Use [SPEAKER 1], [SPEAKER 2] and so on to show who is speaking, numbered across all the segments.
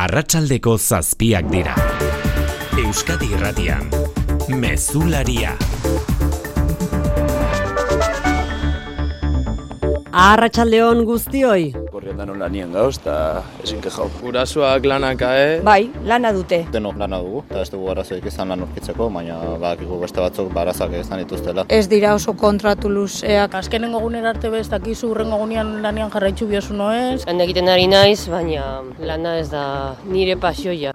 [SPEAKER 1] arratsaldeko zazpiak dira. Euskadi irratian, mezularia.
[SPEAKER 2] Arratsaldeon guztioi.
[SPEAKER 3] Korrietan hola nien gauz, eta ezin kejau.
[SPEAKER 4] Gurasoak lanak ae,
[SPEAKER 5] Bai, lana dute.
[SPEAKER 3] Denok lana dugu, eta ez dugu arazoik izan lan urkitzeko, baina badakigu beste batzuk barazak izan dituztela.
[SPEAKER 5] Ez dira oso kontratu luzeak.
[SPEAKER 6] Azkenengo gunera arte bez dakizu urrengo gunean lanean jarraitzu biozu noez.
[SPEAKER 7] Lan egiten ari naiz, baina lana ez da nire pasioia.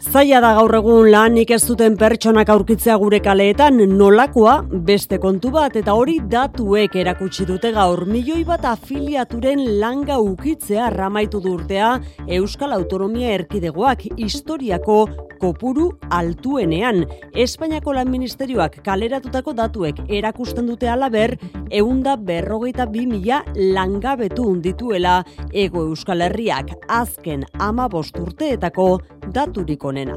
[SPEAKER 2] Zaila da gaur egun lanik ez duten pertsonak aurkitzea gure kaleetan nolakoa beste kontu bat eta hori datuek erakutsi dute gaur milioi bat afiliaturen langa ukitzea ramaitu du urtea Euskal Autonomia Erkidegoak historiako kopuru altuenean. Espainiako lan ministerioak kaleratutako datuek erakusten dute alaber, eunda berrogeita bi mila langabetu dituela ego Euskal Herriak azken ama urteetako daturik onena.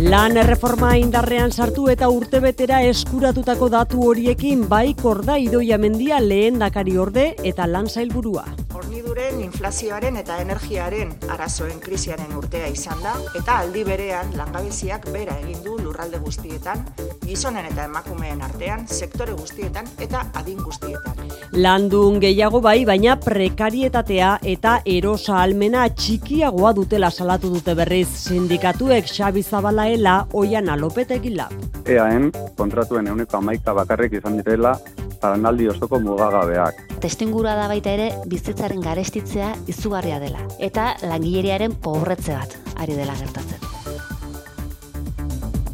[SPEAKER 2] Lan erreforma indarrean sartu eta urtebetera eskuratutako datu horiekin bai korda idoia mendia lehen dakari orde eta lan zailburua.
[SPEAKER 8] Horniduren inflazioaren eta energiaren arazoen krisiaren urtea izan da, eta aldi berean langabeziak bera egin du lurralde guztietan, gizonen eta emakumeen artean, sektore guztietan eta adin guztietan.
[SPEAKER 2] Landun gehiago bai, baina prekarietatea eta erosa almena txikiagoa dutela salatu dute berriz sindikatuek Xabi Zabalaela oian alopetekin lab.
[SPEAKER 9] EAN kontratuen euneko amaika bakarrik izan direla paranaldi osoko mugagabeak.
[SPEAKER 10] Testingura da baita ere bizitzaren garestitzea izugarria dela eta langileriaren pobretze bat ari dela gertatzen.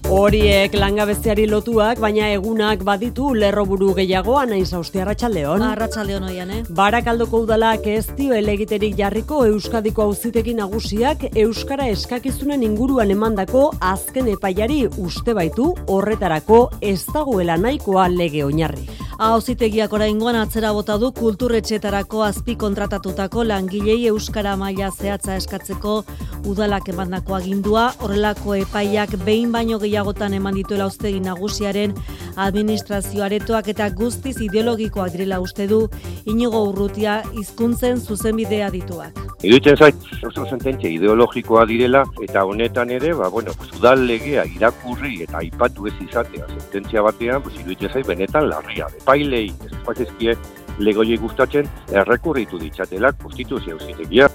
[SPEAKER 2] Horiek langabeziari lotuak, baina egunak baditu lerroburu gehiagoan nain zauzti arratsaldeon.
[SPEAKER 6] Arratsaldeon oian, eh?
[SPEAKER 2] Barakaldoko udalak ez dio elegiterik jarriko Euskadiko auzitegi nagusiak Euskara eskakizunen inguruan emandako azken epaiari uste baitu horretarako ez dagoela nahikoa lege oinarri.
[SPEAKER 6] Auzitegiak oraingoan atzera bota du kulturretxetarako azpi kontratatutako langilei euskara maila zehatza eskatzeko udalak emandako agindua, horrelako epaiak behin baino gehiagotan eman dituela auzitegi nagusiaren administrazio aretoak eta guztiz ideologikoak direla uste du inigo urrutia hizkuntzen zuzenbidea dituak.
[SPEAKER 11] Iruditzen zait oso sententzia ideologikoa direla eta honetan ere, ba, bueno, udal legea irakurri eta aipatu ez izatea sententzia batean, pues, iruditzen zait benetan larria. Epailei ez espazizkie legoiei gustatzen errekurritu ditzatela konstituzio auzitegia.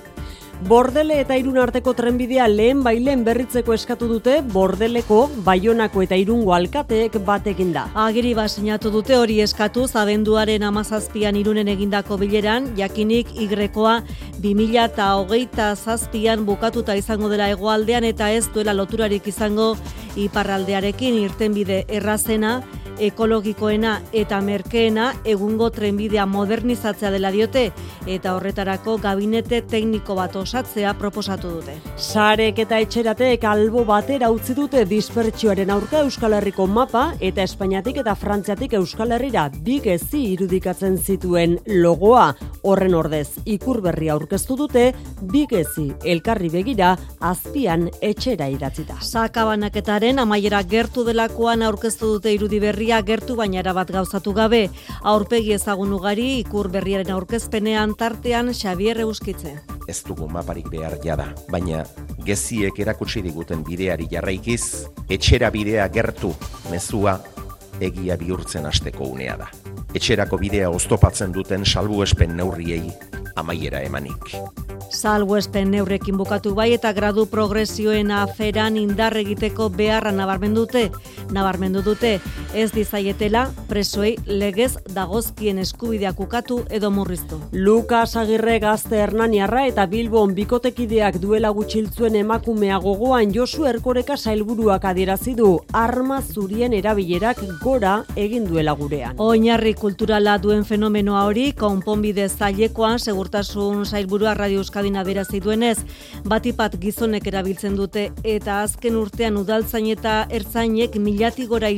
[SPEAKER 2] Bordele eta irun arteko trenbidea lehen bailen berritzeko eskatu dute Bordeleko, Baionako eta Irungo alkateek batekin da.
[SPEAKER 6] Agiri bat sinatu dute hori eskatu zabenduaren amazazpian irunen egindako bileran, jakinik igrekoa 2000 eta hogeita zazpian bukatuta izango dela hegoaldean eta ez duela loturarik izango iparraldearekin irtenbide errazena, ekologikoena eta merkeena egungo trenbidea modernizatzea dela diote eta horretarako gabinete tekniko bat osatzea proposatu dute.
[SPEAKER 2] Sarek eta etxerateek albo batera utzi dute dispertsioaren aurka Euskal Herriko mapa eta Espainiatik eta Frantziatik Euskal Herrira bigezi irudikatzen zituen logoa. Horren ordez, ikur berria aurkeztu dute bigezi elkarri begira azpian etxera idatzita.
[SPEAKER 6] Sakabanaketaren amaiera gertu delakoan aurkeztu dute irudi berria gertu baina erabat gauzatu gabe. Aurpegi ezagun ugari ikur berriaren aurkezpenean tartean Xavier Euskitze.
[SPEAKER 12] Ez dugu maparik behar jada, baina geziek erakutsi diguten bideari jarraikiz, etxera bidea gertu mezua egia bihurtzen hasteko unea da. Etxerako bidea oztopatzen duten salbuespen neurriei amaiera emanik.
[SPEAKER 6] Salbuespen neurrekin bukatu bai eta gradu progresioen aferan indar egiteko beharra nabarmendu dute, nabarmendu dute ez dizaietela presoei legez dagozkien eskubideak ukatu edo murriztu.
[SPEAKER 2] Lukas Agirre gazte Hernaniarra eta Bilbon bikotekideak duela gutxiltzuen emakumea gogoan Josu Erkoreka sailburuak adierazi du arma zurien erabilerak gora egin duela gurean.
[SPEAKER 6] Oinarri kulturala duen fenomenoa hori konponbide zailekoan segurtasun sailburua Radio Euskadin adirazi duenez, batipat gizonek erabiltzen dute eta azken urtean udaltzain eta ertzainek milati gora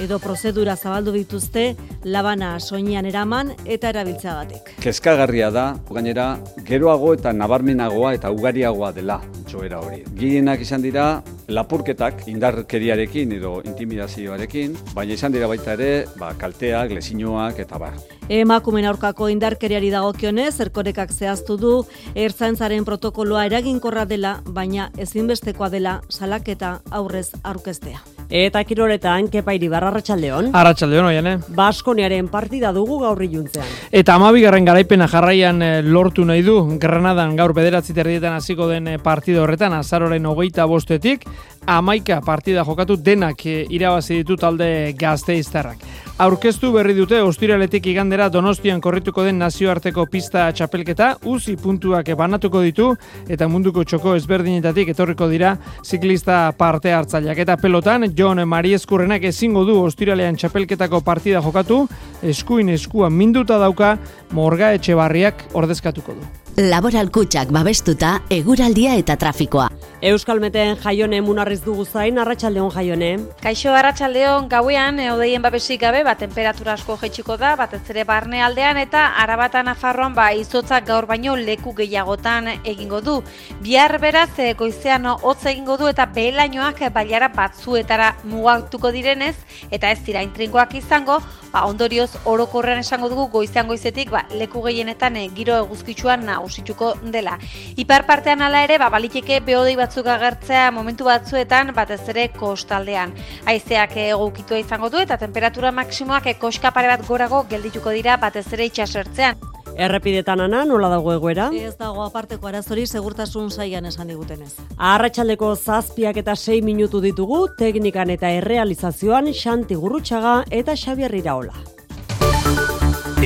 [SPEAKER 6] edo prozedura zabaldu dituzte labana soinean eraman eta erabiltzagatik.
[SPEAKER 9] Kezkagarria da, gainera, geroago eta nabarmenagoa eta ugariagoa dela joera hori. Gehienak izan dira lapurketak indarkeriarekin edo intimidazioarekin, baina izan dira baita ere, ba, kalteak, lesinoak eta bar.
[SPEAKER 13] Emakumen aurkako indarkeriari dagokionez, erkorekak zehaztu du, ertzaintzaren protokoloa eraginkorra dela, baina ezinbestekoa dela salaketa aurrez aurkeztea.
[SPEAKER 2] Eta kiroletan, kepa iribar, arratxaldeon.
[SPEAKER 14] Arratxaldeon, oian, eh?
[SPEAKER 2] Baskoniaren partida dugu gaur iluntzean.
[SPEAKER 14] Eta amabigarren garaipena jarraian eh, lortu nahi du, Granadan gaur bederatzi terrietan hasiko den eh, partida horretan, azaroren hogeita bostetik, amaika partida jokatu denak eh, irabazi ditu talde gazteiztarrak. Aurkeztu berri dute ostiraletik igandera Donostian korrituko den nazioarteko pista txapelketa, uzi puntuak banatuko ditu eta munduko txoko ezberdinetatik etorriko dira ziklista parte hartzaileak eta pelotan Jon Marieskurrenak ezingo du ostiralean txapelketako partida jokatu, eskuin eskua minduta dauka Morga Etxebarriak ordezkatuko du.
[SPEAKER 4] Laboral kutsak babestuta eguraldia eta trafikoa.
[SPEAKER 2] Euskalmeten jaione munarriz dugu zain, arratsaldeon jaione.
[SPEAKER 15] Kaixo arratsaldeon gauean, odeien babesik gabe, ba, temperatura asko jetxiko da, batez ere barne aldean, eta arabatan afarroan, ba, izotzak gaur baino leku gehiagotan egingo du. Bihar beraz, e, goizean hotz egingo du, eta behelainoak baliara batzuetara mugatuko direnez, eta ez dira intrinkoak izango, ba, ondorioz orokorrean esango dugu goizean goizetik, ba, leku gehienetan giro eguzkitzuan nagusituko dela. Ipar partean ala ere, ba, baliteke behodei batzuk agertzea momentu batzuetan batez ere kostaldean. Haizeak egokitua izango du eta temperatura maksimoak koska pare bat gorago geldituko dira batez ere itxasertzean.
[SPEAKER 2] Errepidetan ana, nola dago egoera?
[SPEAKER 13] Ez dago aparteko arazori segurtasun saian esan digutenez.
[SPEAKER 2] Arratxaldeko zazpiak eta sei minutu ditugu, teknikan eta errealizazioan Xanti Gurrutxaga eta Xabier Iraola.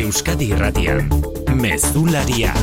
[SPEAKER 1] Euskadi Irratian, Mezularia.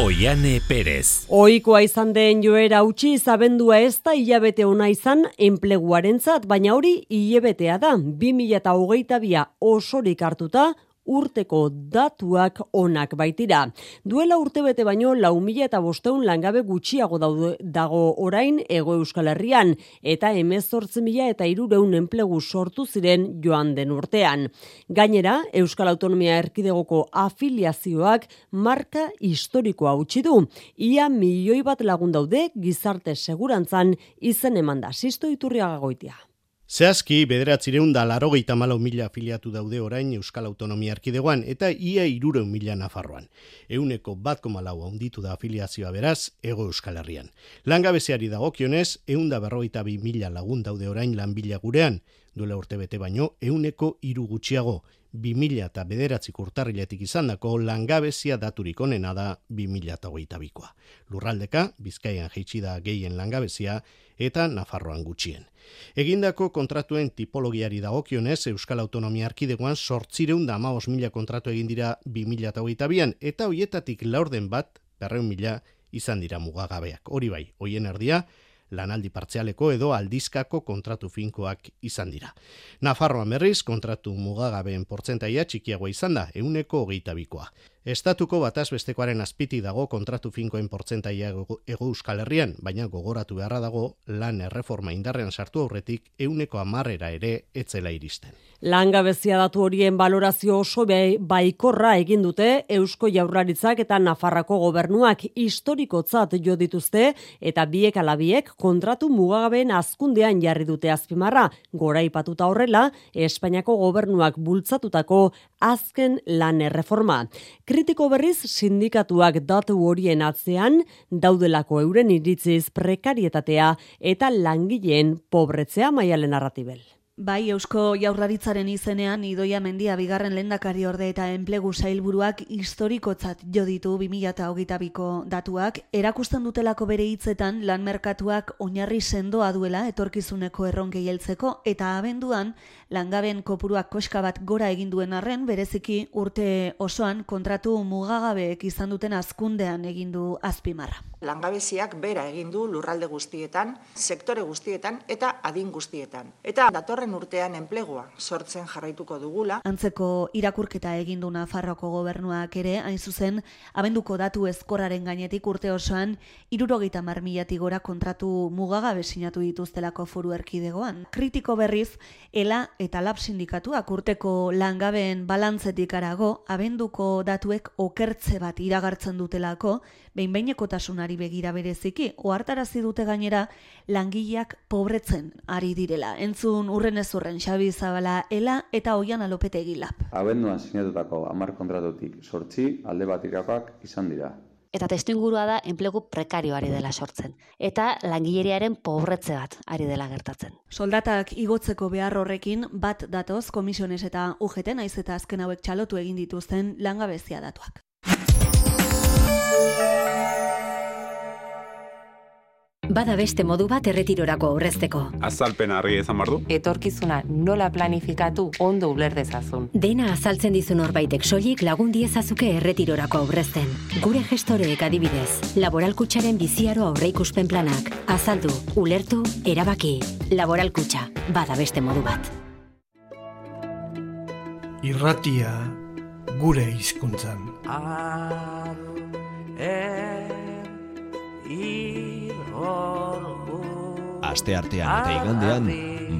[SPEAKER 1] Oiane Perez.
[SPEAKER 2] Oikoa izan den joera utzi zabendua ez da hilabete ona izan enpleguarentzat, baina hori hilabetea da. 2022 bia osorik hartuta, urteko datuak onak baitira. Duela urte bete baino lau mila eta bosteun langabe gutxiago daude, dago orain ego euskal herrian eta emezortzen mila eta irureun enplegu sortu ziren joan den urtean. Gainera, Euskal Autonomia Erkidegoko afiliazioak marka historikoa utzi du. Ia milioi bat lagun daude gizarte segurantzan izen emanda. Sisto iturriaga goitia.
[SPEAKER 16] Zehazki, bederatzireun da larogeita malau mila afiliatu daude orain Euskal Autonomia Erkidegoan eta ia irureun mila Nafarroan. Euneko bat komalau handitu da afiliazioa beraz, ego Euskal Herrian. Langabeziari dagokionez, eun da berrogeita bi mila lagun daude orain lanbila gurean, duela urte bete baino, euneko iru gutxiago, bi mila eta bederatzik urtarriletik izan dako langabezia daturik onena da bi mila eta hogeita bikoa. Lurraldeka, bizkaian jeitsida gehien langabezia eta Nafarroan gutxien. Egindako kontratuen tipologiari dagokionez Euskal Autonomia Arkidegoan sortzireun da amaos mila kontratu egin dira bi mila eta bian, eta hoietatik laurden bat, berreun mila, izan dira mugagabeak. Hori bai, hoien erdia, lanaldi partzialeko edo aldizkako kontratu finkoak izan dira. Nafarroan berriz, kontratu mugagabeen portzentaia txikiagoa izan da, euneko hogeita bikoa. Estatuko bataz bestekoaren azpiti dago kontratu finkoen portzentaia ego euskal herrian, baina gogoratu beharra dago lan erreforma indarrean sartu aurretik euneko amarrera ere etzela iristen.
[SPEAKER 2] Langabezia datu horien balorazio oso baikorra egin dute Eusko Jaurlaritzak eta Nafarrako gobernuak historikotzat jo dituzte eta biek alabiek kontratu mugagabeen azkundean jarri dute azpimarra. Gora ipatuta horrela, Espainiako gobernuak bultzatutako azken lan erreforma. Kritiko berriz sindikatuak datu horien atzean daudelako euren iritziz prekarietatea eta langileen pobretzea maialen narratibel.
[SPEAKER 13] Bai, Eusko Jaurlaritzaren izenean Idoia Mendia bigarren lehendakari orde eta enplegu sailburuak historikotzat jo ditu 2022ko datuak erakusten dutelako bere hitzetan lan merkatuak oinarri sendoa duela etorkizuneko erronkei heltzeko eta abenduan langaben kopuruak koska bat gora egin duen arren bereziki urte osoan kontratu mugagabeek izan duten azkundean egin du azpimarra.
[SPEAKER 8] Langabeziak bera egin du lurralde guztietan, sektore guztietan eta adin guztietan. Eta datorren urtean enplegua sortzen jarraituko dugula.
[SPEAKER 13] Antzeko irakurketa egin du Nafarroko gobernuak ere, hain zuzen, abenduko datu ezkorraren gainetik urte osoan, irurogeita marmilatik gora kontratu mugagabe sinatu dituztelako foru erkidegoan. Kritiko berriz, ELA eta LAB sindikatuak urteko langabeen balantzetik arago, abenduko datuek okertze bat iragartzen dutelako, behin tasunari begira bereziki, ohartarazi dute gainera langileak pobretzen ari direla. Entzun urren Ezurren, Xabi Zabala Ela eta Oian Alopetegi Lab.
[SPEAKER 17] Abenduan sinatutako hamar kontratutik sortzi alde batirakoak izan dira.
[SPEAKER 10] Eta testu ingurua da enplegu prekario ari dela sortzen. Eta langileriaren pobretze bat ari dela gertatzen.
[SPEAKER 13] Soldatak igotzeko behar horrekin bat datoz komisiones eta UGT naiz eta azken hauek txalotu egin dituzten langabezia datuak.
[SPEAKER 4] Bada beste modu bat erretirorako aurrezteko.
[SPEAKER 18] Azalpen argi ezan bardu.
[SPEAKER 19] Etorkizuna nola planifikatu ondo uler dezazun.
[SPEAKER 4] Dena azaltzen dizun horbaitek soilik lagun diezazuke erretirorako aurrezten. Gure gestoreek adibidez, laboralkutsaren biziaro aurreikuspen planak. Azaldu, ulertu, erabaki. Laboralkutxa, bada beste modu bat.
[SPEAKER 20] Irratia gure hizkuntzan.
[SPEAKER 21] Aste artean eta igandean,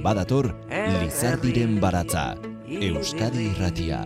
[SPEAKER 21] badator Lizardiren baratza, Euskadi irratia.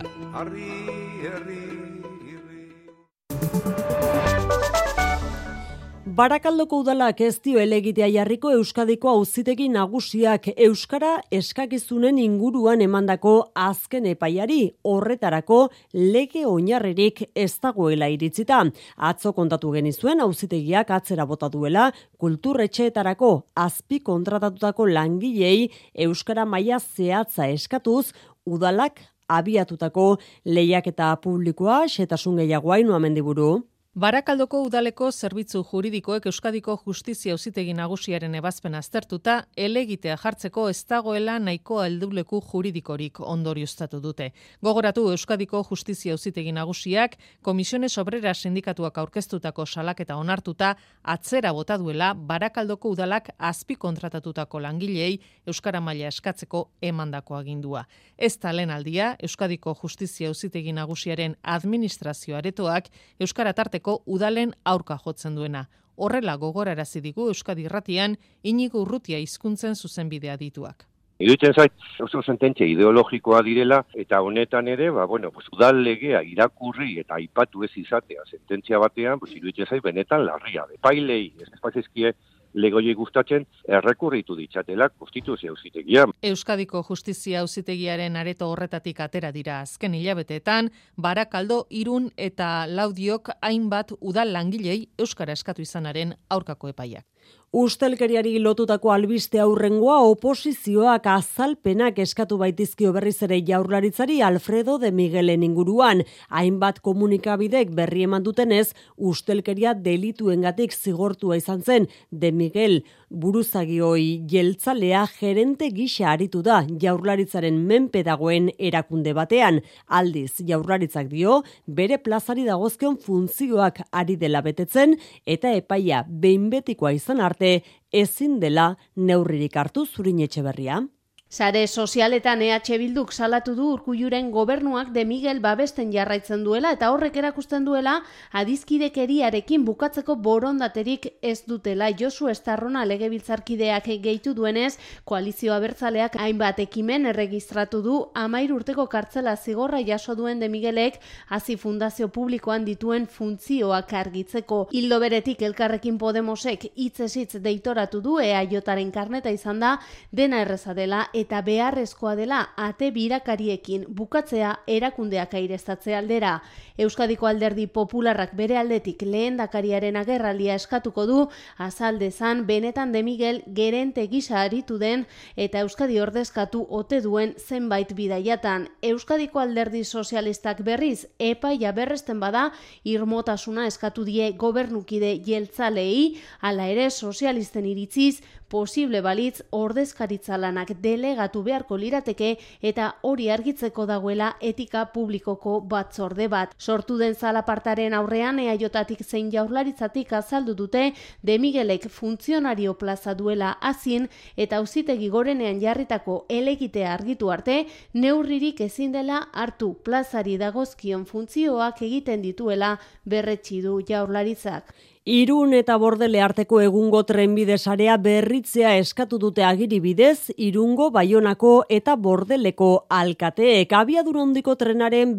[SPEAKER 2] Barakaldoko udalak ez dio elegitea jarriko Euskadiko auzitegi nagusiak Euskara eskakizunen inguruan emandako azken epaiari horretarako lege oinarririk ez dagoela iritzita. Atzo kontatu genizuen auzitegiak atzera bota duela kulturretxeetarako azpi kontratatutako langilei Euskara maila zehatza eskatuz udalak abiatutako lehiaketa publikoa xetasun gehiagoa inu amendiburu.
[SPEAKER 22] Barakaldoko udaleko zerbitzu juridikoek Euskadiko Justizia Auzitegi Nagusiaren ebazpen aztertuta elegitea jartzeko ez dagoela nahiko helduleku juridikorik ondorioztatu dute. Gogoratu Euskadiko Justizia Auzitegi Nagusiak Komisiones Obrera Sindikatuak aurkeztutako salaketa onartuta atzera bota duela Barakaldoko udalak azpi kontratatutako langilei euskara maila eskatzeko emandako agindua. Ez da aldia Euskadiko Justizia Auzitegi Nagusiaren administrazio aretoak euskara tarteko udalen aurka jotzen duena. Horrela gogorarazi digu Euskadi Irratian inigo urrutia hizkuntzen zuzenbidea dituak.
[SPEAKER 23] Iruditzen zait, oso sententzia ideologikoa direla, eta honetan ere, ba, bueno, pues, udal legea irakurri eta aipatu ez izatea sententzia batean, pues, iruditzen zait, benetan larria. Pailei, ez espazizkie, legoie gustatzen errekurritu ditzatela konstituzio auzitegia.
[SPEAKER 22] Euskadiko Justizia auzitegiaren areto horretatik atera dira azken hilabeteetan, Barakaldo, Irun eta Laudiok hainbat udal langilei euskara eskatu izanaren aurkako epaiak.
[SPEAKER 2] Ustelkeriari lotutako albiste aurrengoa oposizioak azalpenak eskatu baitizkio berriz ere jaurlaritzari Alfredo de Miguelen inguruan. Hainbat komunikabidek berri eman dutenez, ustelkeria delituengatik zigortua izan zen de Miguel buruzagioi jeltzalea gerente gisa aritu da jaurlaritzaren menpe dagoen erakunde batean. Aldiz, jaurlaritzak dio, bere plazari dagozkion funtzioak ari dela betetzen eta epaia behin betikoa izan arte ezin dela neurririk hartu zurin etxe berria.
[SPEAKER 24] Sare sozialetan EH Bilduk salatu du urkulluren gobernuak de Miguel babesten jarraitzen duela eta horrek erakusten duela adizkidekeriarekin bukatzeko borondaterik ez dutela. Josu Estarrona legebiltzarkideak gehitu duenez koalizio abertzaleak hainbat ekimen erregistratu du. Amair urteko kartzela zigorra jaso duen de Miguelek hasi fundazio publikoan dituen funtzioak argitzeko. Hildo beretik elkarrekin Podemosek hitzesitz deitoratu du EAJaren karneta izan da dena erreza dela eta beharrezkoa dela ate birakariekin bukatzea erakundeak aireztatze aldera. Euskadiko alderdi popularrak bere aldetik lehen dakariaren agerraldia eskatuko du, azaldezan benetan de Miguel gerente gisa aritu den eta Euskadi ordezkatu ote duen zenbait bidaiatan. Euskadiko alderdi sozialistak berriz epaia berresten bada irmotasuna eskatu die gobernukide jeltzalei, ala ere sozialisten iritziz, posible balitz ordezkaritza lanak delegatu beharko lirateke eta hori argitzeko dagoela etika publikoko batzorde bat. Sortu den zalapartaren aurrean eaiotatik zein jaurlaritzatik azaldu dute de Miguelek funtzionario plaza duela azin eta auzitegi gorenean jarritako elegitea argitu arte neurririk ezin dela hartu plazari dagozkion funtzioak egiten dituela berretsi du jaurlaritzak.
[SPEAKER 2] Irun eta bordele arteko egungo trenbide sarea berritzea eskatu dute agiri bidez, irungo baionako eta bordeleko alkateek abiadurondiko trenaren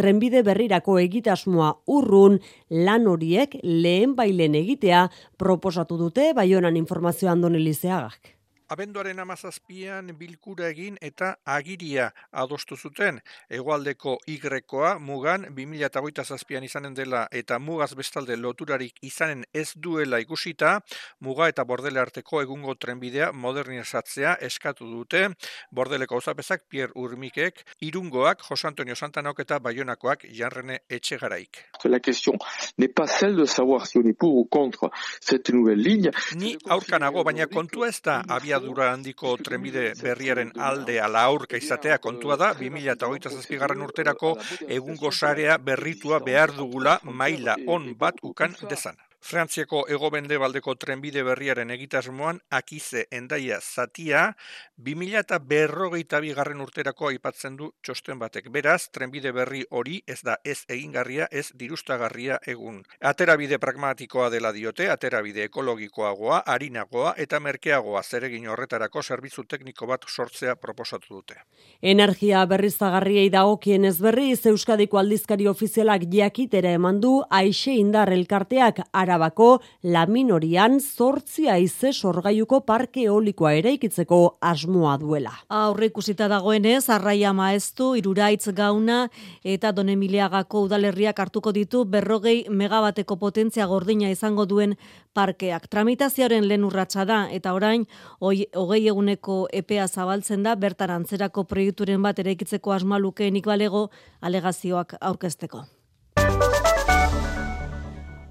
[SPEAKER 2] trenbide berrirako egitasmoa urrun lan horiek lehen bailen egitea proposatu dute baionan informazio andonelizeagak.
[SPEAKER 25] Abenduaren amazazpian bilkura egin eta agiria adostu zuten. Egoaldeko igrekoa mugan 2008 zazpian izanen dela eta mugaz bestalde loturarik izanen ez duela ikusita, muga eta bordele arteko egungo trenbidea modernizatzea eskatu dute. Bordeleko uzapezak Pierre Urmikek, irungoak Jose Antonio Santanok eta Bayonakoak jarrene etxegaraik.
[SPEAKER 18] La question n'est pas celle de savoir si on est pour ou contre cette nouvelle ligne.
[SPEAKER 25] Ni aurkanago, baina kontua ez da abiadura handiko trenbide berriaren alde ala aurka izatea kontua da 2008 zazpigarren urterako egungo sarea berritua behar dugula maila on bat ukan dezan. Frantziako egobende baldeko trenbide berriaren egitasmoan akize endaia zatia 2000 eta berrogeita bigarren urterako aipatzen du txosten batek. Beraz, trenbide berri hori ez da ez egingarria, ez dirustagarria egun. Aterabide pragmatikoa dela diote, aterabide ekologikoagoa, harinagoa eta merkeagoa zeregin horretarako zerbitzu tekniko bat sortzea proposatu dute.
[SPEAKER 2] Energia berriztagarriei dagokien ez berriz Euskadiko aldizkari ofizialak jakitera eman du Aixe Indar elkarteak Arabako laminorian zortzia aize sorgaiuko parke eolikoa eraikitzeko asmoa duela.
[SPEAKER 13] Aurre ikusita dagoenez, arraia maeztu, iruraitz gauna eta donemiliagako udalerriak hartuko ditu berrogei megabateko potentzia gordina izango duen parkeak. Tramitazioaren lehen urratsa da eta orain hogei eguneko EPA zabaltzen da bertan antzerako proiekturen bat eraikitzeko asmalukeenik balego alegazioak aurkezteko.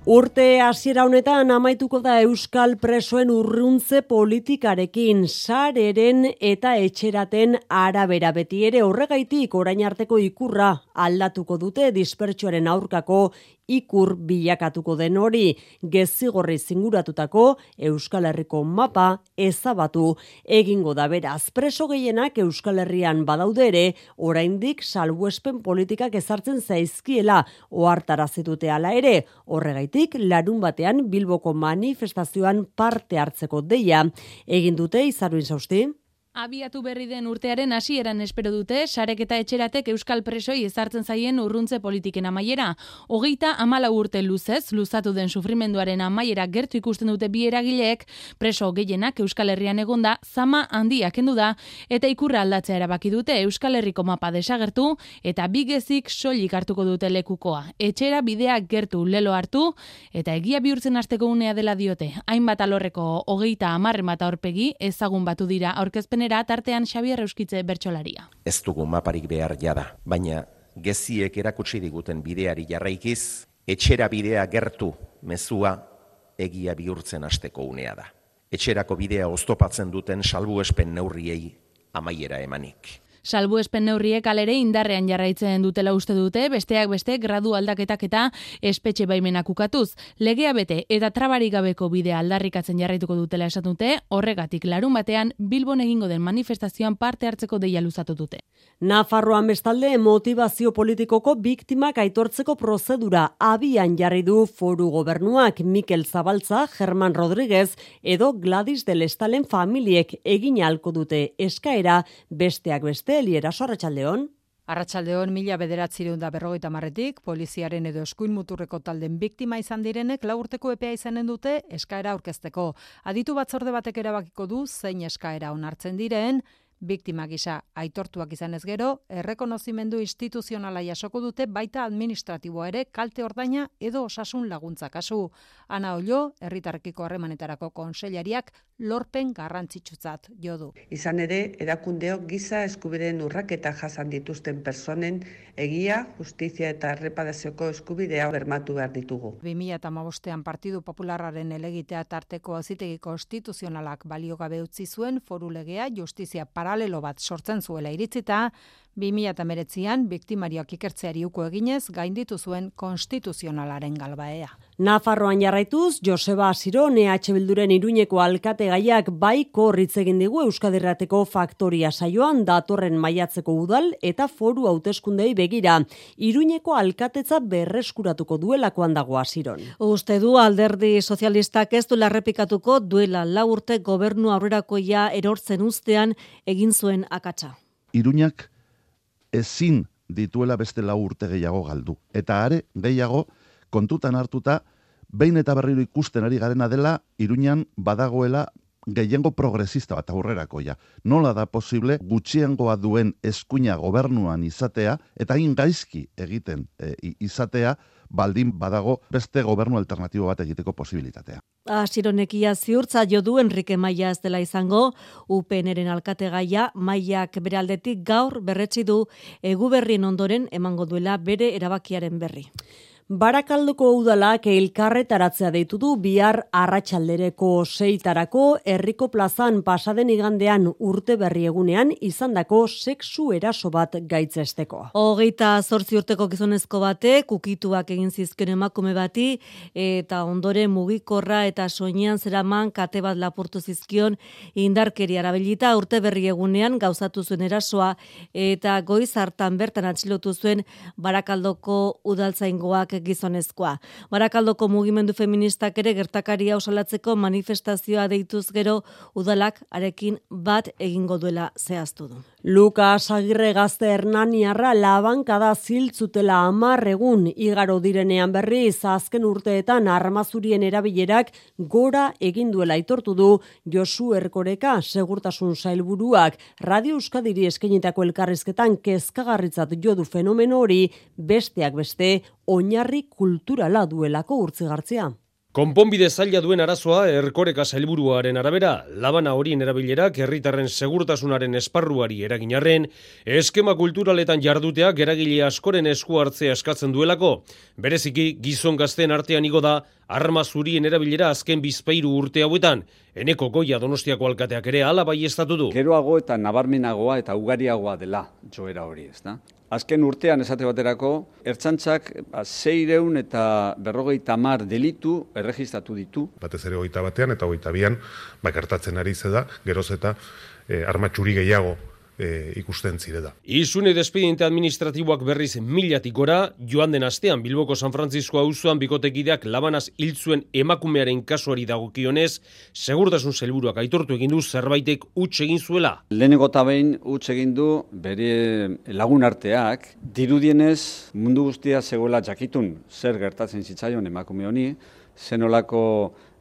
[SPEAKER 2] Urte hasiera honetan amaituko da Euskal presoen urruntze politikarekin sareren eta etxeraten arabera. Beti ere horregaitik orain arteko ikurra aldatuko dute dispertsuaren aurkako ikur bilakatuko den hori. Gezigorri zinguratutako Euskal Herriko mapa ezabatu. Egingo da beraz preso gehienak Euskal Herrian badaude ere oraindik salbuespen politikak ezartzen zaizkiela ohartarazitute hala ere. Horregaitik larun batean Bilboko manifestazioan parte hartzeko deia egin dute izaruin zausti
[SPEAKER 26] Abiatu berri den urtearen hasieran espero dute, sarek eta etxeratek euskal presoi ezartzen zaien urruntze politiken amaiera. Hogeita amala urte luzez, luzatu den sufrimenduaren amaiera gertu ikusten dute bi eragileek, preso gehienak euskal herrian egonda, zama handia kendu da, eta ikurra aldatzea erabaki dute euskal herriko mapa desagertu, eta bigezik soilik hartuko dute lekukoa. Etxera bidea gertu lelo hartu, eta egia bihurtzen hasteko unea dela diote. Hainbat alorreko hogeita amarren bat aurpegi, ezagun batu dira aurkezpen tartean Xabier Euskitze bertsolaria.
[SPEAKER 12] Ez dugu maparik behar jada, baina geziek erakutsi diguten bideari jarraikiz, etxera bidea gertu mezua egia bihurtzen hasteko unea da. Etxerako bidea oztopatzen duten salbuespen neurriei amaiera emanik.
[SPEAKER 26] Salbu espen neurriek alere indarrean jarraitzen dutela uste dute, besteak beste gradu aldaketak eta espetxe baimenak ukatuz. Legea bete eta trabarik gabeko bidea aldarrikatzen jarraituko dutela esan dute, horregatik larun batean Bilbon egingo den manifestazioan parte hartzeko deia luzatu dute.
[SPEAKER 2] Nafarroan bestalde motivazio politikoko biktimak aitortzeko prozedura abian jarri du foru gobernuak Mikel Zabaltza, German Rodríguez edo Gladys del Estalen familiek egin alko dute eskaera besteak beste Eliera Arratsaldeon.
[SPEAKER 27] Arratsaldeon mila bederatzireun da berrogeita marretik, poliziaren edo eskuin muturreko talden biktima izan direnek laurteko epea izanen dute eskaera aurkezteko. Aditu batzorde batek erabakiko du zein eskaera onartzen diren, Biktima gisa aitortuak izan ez gero, errekonozimendu instituzionala jasoko dute baita administratiboa ere kalte ordaina edo osasun laguntza kasu. Ana Ollo, herritarrekiko harremanetarako konseilariak lorpen garrantzitsutzat jo du.
[SPEAKER 28] Izan ere, erakundeok giza eskubideen urraketa jasan dituzten personen egia, justizia eta erreparazioko eskubidea bermatu behar ditugu.
[SPEAKER 27] 2015ean Partidu Popularraren elegitea tarteko auzitegi konstituzionalak baliogabe utzi zuen foru legea justizia paralelo bat sortzen zuela iritzita, 2008an biktimarioak ikertzeari uko eginez gainditu zuen konstituzionalaren galbaea.
[SPEAKER 2] Nafarroan jarraituz, Joseba Asiro, NH Bilduren iruñeko alkate gaiak bai korritz egin digu Euskadirrateko faktoria saioan datorren maiatzeko udal eta foru hauteskundei begira. Iruñeko alkatetza berreskuratuko duelakoan dago Asiron.
[SPEAKER 13] Uste du alderdi sozialistak ez du larrepikatuko duela lau urte gobernu aurrerakoia erortzen ustean egin zuen akatsa.
[SPEAKER 29] Iruñak ezin dituela beste lau urte gehiago galdu. Eta are, gehiago, kontutan hartuta, behin eta berriro ikusten ari garena dela, iruñan badagoela gehiengo progresista bat aurrerakoia. Nola da posible gutxiengoa duen eskuina gobernuan izatea eta hain gaizki egiten e, izatea baldin badago beste gobernu alternatibo bat egiteko posibilitatea.
[SPEAKER 6] Asironekia ziurtza jo du Enrique Maia ez dela izango, UPNren alkate gaia, Maiak bere aldetik gaur berretsi du eguberrien ondoren emango duela bere erabakiaren berri. Barakaldoko udalak elkarretaratzea deitu du bihar arratsaldereko seitarako herriko plazan pasaden igandean urte berri egunean izandako sexu eraso bat gaitzesteko. Hogeita zortzi urteko gizonezko batek ukituak egin zizken emakume bati eta ondore mugikorra eta soinean zeraman kate bat lapurtu zizkion indarkeri arabilita urte berri egunean gauzatu zuen erasoa eta goiz hartan bertan atxilotu zuen barakaldoko udaltzaingoak gizonezkoa. Barakaldoko mugimendu feministak ere gertakaria osalatzeko manifestazioa deituz gero udalak arekin bat egingo duela zehaztu du. Lukas Agirre gazte Hernaniarra labankada ziltzutela amar egun igaro direnean berri azken urteetan armazurien erabilerak gora egin duela aitortu du Josu Erkoreka segurtasun sailburuak Radio Euskadiri eskenitako elkarrizketan kezkagarritzat jodu fenomeno hori besteak beste oinarri kulturala duelako urtzigartzea.
[SPEAKER 11] Konponbide zaila duen arazoa erkoreka sailburuaren arabera, labana horien erabilerak herritarren segurtasunaren esparruari eraginarren, eskema kulturaletan jarduteak eragile askoren esku hartzea eskatzen duelako, bereziki gizon gazten artean igo da arma zurien erabilera azken bizpairu urte hauetan, eneko goia donostiako alkateak ere ala bai estatu du.
[SPEAKER 9] Geroago eta nabarmenagoa eta ugariagoa dela joera hori, ez da? Azken urtean esate baterako, ertsantzak ba, zeireun eta berrogei tamar delitu erregistratu ditu.
[SPEAKER 28] Batez ere hogeita batean eta hogeita bian, bakartatzen ari zeda, geroz eta e, armatxuri gehiago e, ikusten zireda.
[SPEAKER 11] Izune despediente administratiboak berriz milatik gora, joan den astean Bilboko San Francisco auzoan bikotekideak labanaz hiltzuen emakumearen kasuari dagokionez, segurtasun zelburuak aitortu egin du zerbaitek utxe egin zuela.
[SPEAKER 9] Lehenengo tabein utxe egin du bere lagun arteak, dirudienez mundu guztia zegoela jakitun zer gertatzen zitzaion emakume honi, zenolako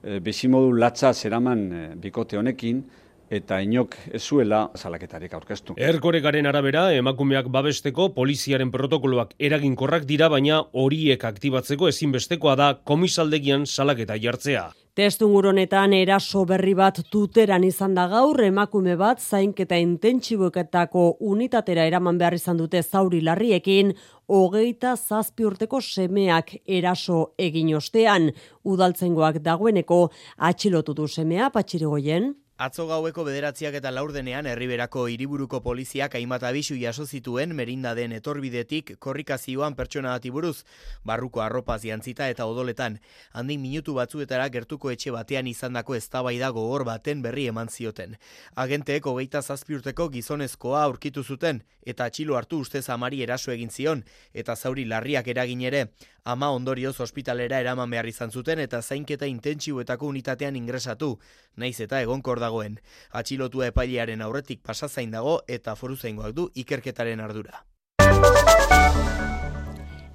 [SPEAKER 9] e, bezimodu latza zeraman e, bikote honekin, eta inok ez zuela salaketarik aurkeztu.
[SPEAKER 11] Erkorekaren arabera, emakumeak babesteko poliziaren protokoloak eraginkorrak dira, baina horiek aktibatzeko ezinbestekoa da komisaldegian salaketa jartzea.
[SPEAKER 2] Testu honetan eraso berri bat tuteran izan da gaur, emakume bat zainketa intentsiboketako unitatera eraman behar izan dute zauri larriekin, hogeita zazpi urteko semeak eraso egin ostean, udaltzengoak dagoeneko atxilotutu semea, patxirigoien?
[SPEAKER 30] Atzo gaueko bederatziak eta laurdenean herriberako hiriburuko poliziak hainbat abisu jaso zituen merinda den etorbidetik korrikazioan pertsona bati buruz, barruko arropa ziantzita eta odoletan, handik minutu batzuetara gertuko etxe batean izandako eztabaida gogor baten berri eman zioten. Agenteek hogeita zazpiurteko gizonezkoa aurkitu zuten, eta atxilo hartu ustez amari eraso egin zion, eta zauri larriak eragin ere, ama ondorioz ospitalera eraman behar izan zuten eta zainketa intentsiuetako unitatean ingresatu, naiz eta egonkor dagoen. Atxilotua epailearen aurretik pasazain dago eta foruzaingoak du ikerketaren ardura.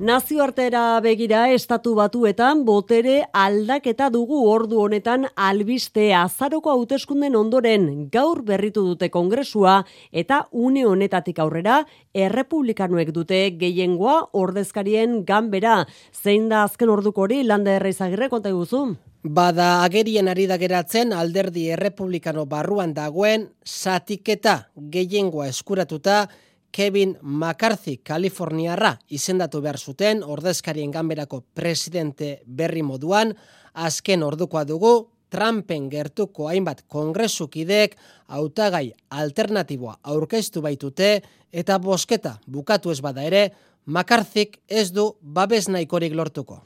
[SPEAKER 2] Nazioartera begira estatu batuetan botere aldaketa dugu ordu honetan albiste azaroko hauteskunden ondoren gaur berritu dute kongresua eta une honetatik aurrera errepublikanoek dute gehiengoa ordezkarien ganbera. Zein da azken orduko hori landa erreizagirre konta guzu?
[SPEAKER 31] Bada agerien ari da geratzen alderdi errepublikano barruan dagoen satiketa gehiengoa eskuratuta Kevin McCarthy Kaliforniarra izendatu behar zuten ordezkarien ganberako presidente berri moduan, azken ordukoa dugu, Trumpen gertuko hainbat kongresukidek hautagai alternatiboa aurkeztu baitute eta bosketa bukatu ez bada ere, McCarthyk ez du babes nahikorik lortuko.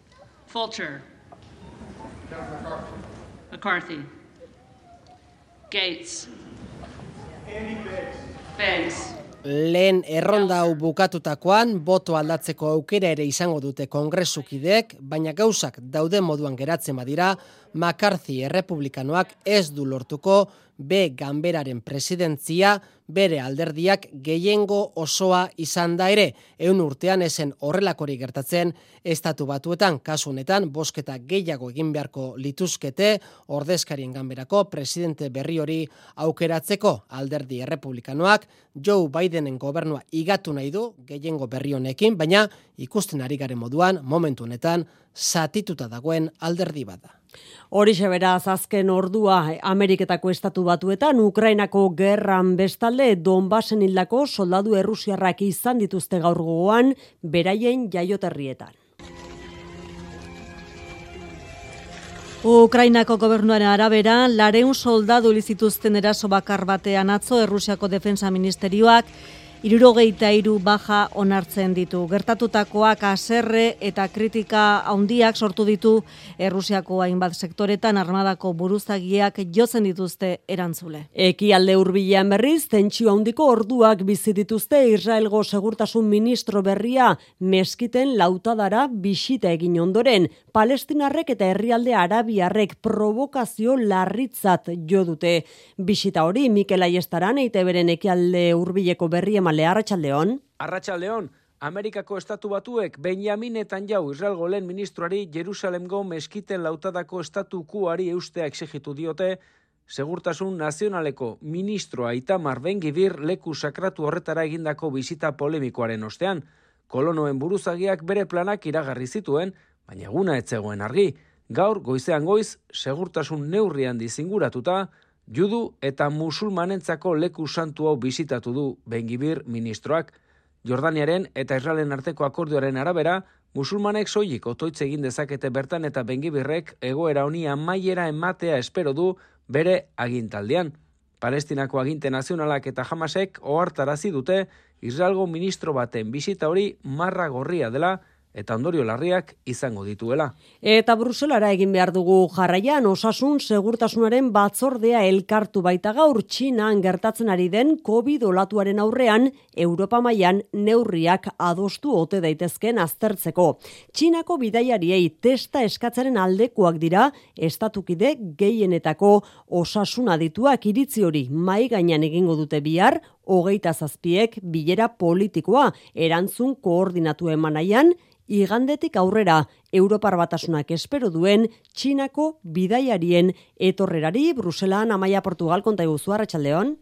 [SPEAKER 31] Fulcher. McCarthy. Gates. Banks lehen erronda hau bukatutakoan boto aldatzeko aukera ere izango dute kongresukidek, baina gauzak daude moduan geratzen badira, McCarthy errepublikanoak ez du lortuko B. Ganberaren presidentzia. Bere alderdiak gehiengo osoa izan da ere. Eun urtean esen horrelakori gertatzen, estatu batuetan, kasu honetan, bosketa gehiago egin beharko lituzkete, ordezkarien ganberako presidente berri hori aukeratzeko alderdi errepublikanoak, Joe Bidenen gobernua igatu nahi du gehiengo berri honekin, baina ikusten ari garen moduan, momentu honetan, zatituta dagoen alderdi bada.
[SPEAKER 2] Horixe beraz azken ordua Ameriketako estatu batuetan Ukrainako gerran bestalde Donbasen hildako soldadu errusiarrak izan dituzte gaur gogoan beraien jaioterrietan. Ukrainako gobernuaren arabera, lareun soldadu lizituzten eraso bakar batean atzo Errusiako Defensa Ministerioak Irurogeita iru baja onartzen ditu. Gertatutakoak aserre eta kritika handiak sortu ditu Errusiako hainbat sektoretan armadako buruzagiak jotzen dituzte erantzule. Eki alde urbilean berriz, tentsio handiko orduak bizi dituzte Israelgo segurtasun ministro berria meskiten lautadara bisita egin ondoren. Palestinarrek eta herrialde arabiarrek provokazio larritzat jo dute. Bisita hori Mikel Aiestaran eite beren ekialde urbileko berri Arratxalde, Arratxaldeon.
[SPEAKER 32] Arratxaldeon, Amerikako estatu batuek Benjamin Netanyahu Israelgo lehen ministroari Jerusalemgo meskiten lautadako estatu kuari eustea exigitu diote, segurtasun nazionaleko ministroa Itamar Bengibir leku sakratu horretara egindako bizita polemikoaren ostean. Kolonoen buruzagiak bere planak iragarri zituen, baina eguna etzegoen argi. Gaur, goizean goiz, segurtasun neurrian dizinguratuta, Judu eta musulmanentzako leku santu hau bizitatu du Bengibir ministroak. Jordaniaren eta Israelen arteko akordioaren arabera, musulmanek soilik otoitz egin dezakete bertan eta Bengibirrek egoera honi amaiera ematea espero du bere agintaldean. Palestinako aginte nazionalak eta jamasek ohartarazi dute Israelgo ministro baten bizita hori marra gorria dela, eta ondorio larriak izango dituela.
[SPEAKER 2] Eta Bruselara egin behar dugu jarraian osasun segurtasunaren batzordea elkartu baita gaur Txinan gertatzen ari den COVID olatuaren aurrean Europa mailan neurriak adostu ote daitezken aztertzeko. Txinako bidaiariei testa eskatzaren aldekoak dira estatukide gehienetako osasun adituak iritzi hori mai gainean egingo dute bihar hogeita zazpiek bilera politikoa erantzun koordinatu emanaian igandetik aurrera Europar batasunak espero duen Txinako bidaiarien etorrerari Bruselan Amaia Portugal konta iguzu Arratsaldeon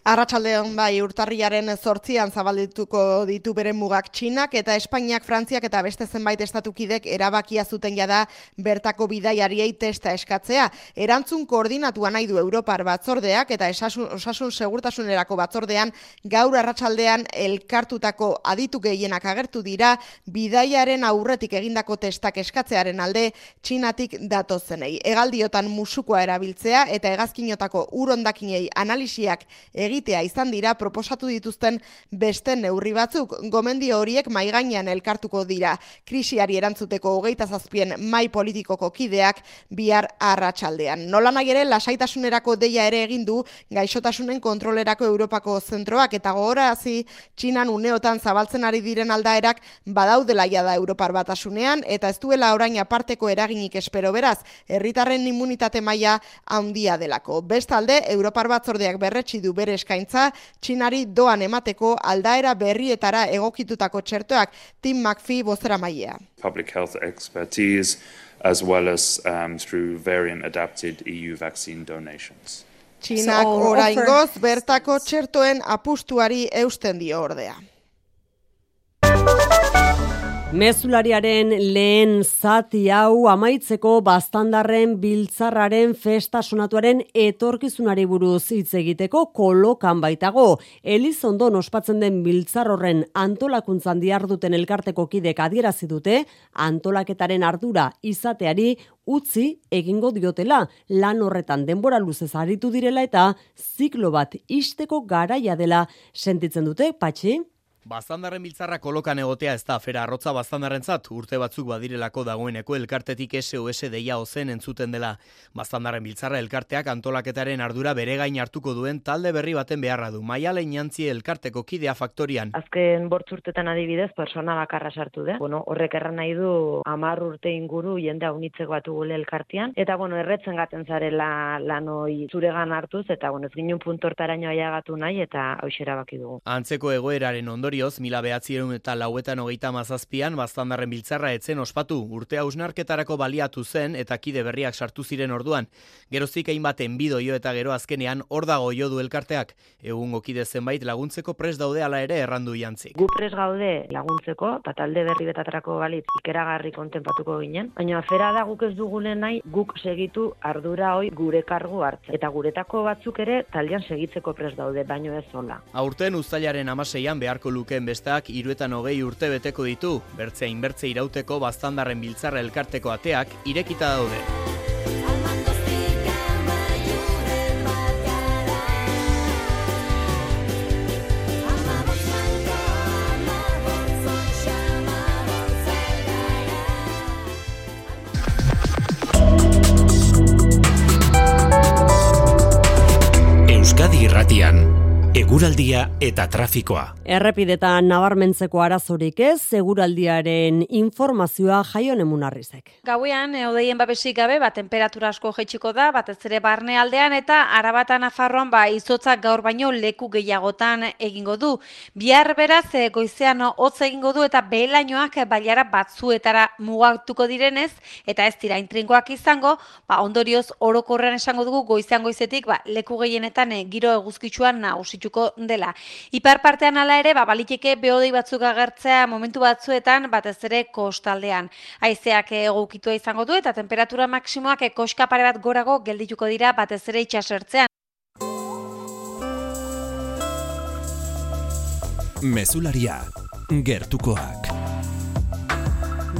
[SPEAKER 33] Arratsaldeon bai urtarriaren zortzian zabaldituko ditu bere mugak Txinak eta Espainiak, Frantziak eta beste zenbait estatukidek erabakia zuten jada bertako bidaiariei testa eskatzea. Erantzun koordinatua nahi du Europar batzordeak eta esasun, osasun segurtasunerako batzordean gaur arratsaldean elkartutako aditu gehienak agertu dira bidaiaren aurretik egindako testak eskatzearen alde Txinatik datozenei. Egaldiotan musukoa erabiltzea eta hegazkinotako urondakinei analisiak egitea izan dira proposatu dituzten beste neurri batzuk. Gomendio horiek maigainean elkartuko dira. Krisiari erantzuteko hogeita zazpien mai politikoko kideak bihar arratsaldean. Nola nahi ere, lasaitasunerako deia ere egin du gaixotasunen kontrolerako Europako zentroak eta gogorazi Txinan uneotan zabaltzen ari diren aldaerak badaudela da Europar batasunean eta ez duela orain aparteko eraginik espero beraz, herritarren immunitate maila handia delako. Bestalde, Europar batzordeak berretsi du bere eskaintza, txinari doan emateko aldaera berrietara egokitutako txertoak Tim McPhee bozera maia.
[SPEAKER 34] Public health expertise as well as um, through variant adapted EU vaccine donations.
[SPEAKER 33] Txinak oraingoz bertako txertoen apustuari eusten dio ordea.
[SPEAKER 2] Mezulariaren lehen zati hau amaitzeko bastandarren biltzarraren festa sonatuaren etorkizunari buruz hitz egiteko kolokan baitago. Elizondo ospatzen den biltzar horren antolakuntzan diarduten elkarteko kidek adierazi dute antolaketaren ardura izateari utzi egingo diotela lan horretan denbora luzez aritu direla eta ziklo bat isteko garaia dela sentitzen dute, patxi?
[SPEAKER 30] Baztandarren biltzarra kolokan egotea ez da afera arrotza baztandarrentzat urte batzuk badirelako dagoeneko elkartetik SOS deia ozen entzuten dela. Baztandarren biltzarra elkarteak antolaketaren ardura bere gain hartuko duen talde berri baten beharra du. Maiale inantzi elkarteko kidea faktorian.
[SPEAKER 35] Azken bortzurtetan adibidez, persona bakarra sartu da. Bueno, horrek erran nahi du amar urte inguru jende unitzek batu gule elkartean. Eta bueno, erretzen gaten zarela lanoi zuregan hartuz, eta bueno, ez ginen puntortaraino aiagatu nahi, eta hauxera baki dugu.
[SPEAKER 30] Antzeko egoeraren ondorioz, mila behatzieron eta lauetan hogeita mazazpian, baztandarren biltzarra etzen ospatu, urte hausnarketarako baliatu zen, eta kide berriak sartu ziren orduan. Gerozik hainbaten bidoio eta gero azkenean hor dago jo du elkarteak. Egun kide zenbait laguntzeko pres daude ala ere errandu jantzik.
[SPEAKER 35] Gu pres gaude laguntzeko, eta talde berri betatarako balitz ikeragarri kontenpatuko ginen. Baina afera da guk ez dugunen nahi, guk segitu ardura hoi gure kargu hartzen. Eta guretako batzuk ere taldean segitzeko pres daude, baino ez zola.
[SPEAKER 30] Aurten uztailaren amaseian beharko lukeen bestak iruetan hogei urte beteko ditu. Bertzea inbertze irauteko baztandarren biltzarra elkarteko ateak irekita daude.
[SPEAKER 3] Euskadi Irratian Eguraldia eta trafikoa.
[SPEAKER 2] Errepidetan nabarmentzeko arazorik ez, seguraldiaren informazioa jaion emunarrizek.
[SPEAKER 36] Gauean, odeien babesik gabe, bat temperatura asko jaitsiko da, batez ere barne aldean, eta arabatan afarroan, ba, izotzak gaur baino leku gehiagotan egingo du. Bihar beraz, e, goizean hotz egingo du, eta behelainoak baiara batzuetara mugatuko direnez, eta ez dira intrinkoak izango, ba, ondorioz orokorrean esango dugu goizean goizetik, ba, leku gehienetan giro eguzkitsuan nausituko dela. Ipar partean hala ere, ba, baliteke beodei batzuk agertzea momentu batzuetan, batez ere kostaldean. Haizeak egukitua izango du eta temperatura maksimoak koska pare bat gorago geldituko dira batez ere itxasertzean.
[SPEAKER 3] Mezularia, gertukoak.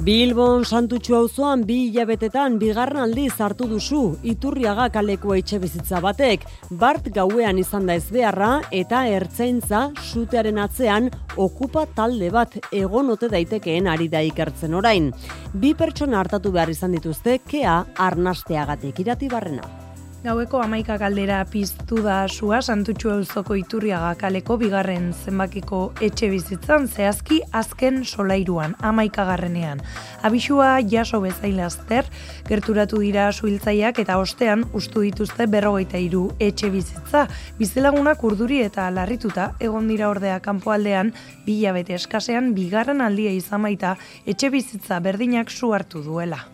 [SPEAKER 2] Bilbon Santutxu auzoan bi hilabetetan bigarren aldiz hartu duzu Iturriaga kaleko etxe bizitza batek. Bart gauean izan da ezbeharra eta ertzaintza sutearen atzean okupa talde bat egon ote daitekeen ari da ikertzen orain. Bi pertsona hartatu behar izan dituzte kea arnasteagatik irati barrena.
[SPEAKER 37] Gaueko amaika kaldera piztu da sua santutxu euzoko iturriaga kaleko bigarren zenbakiko etxe bizitzan zehazki azken solairuan amaika garrenean. Abisua jaso bezain laster, gerturatu dira suhiltzaiak eta ostean ustu dituzte berrogeita iru etxe bizitza. Bizilagunak urduri eta larrituta egon dira ordea kanpoaldean bilabete eskasean bigarren aldia izan baita etxe bizitza berdinak su hartu duela.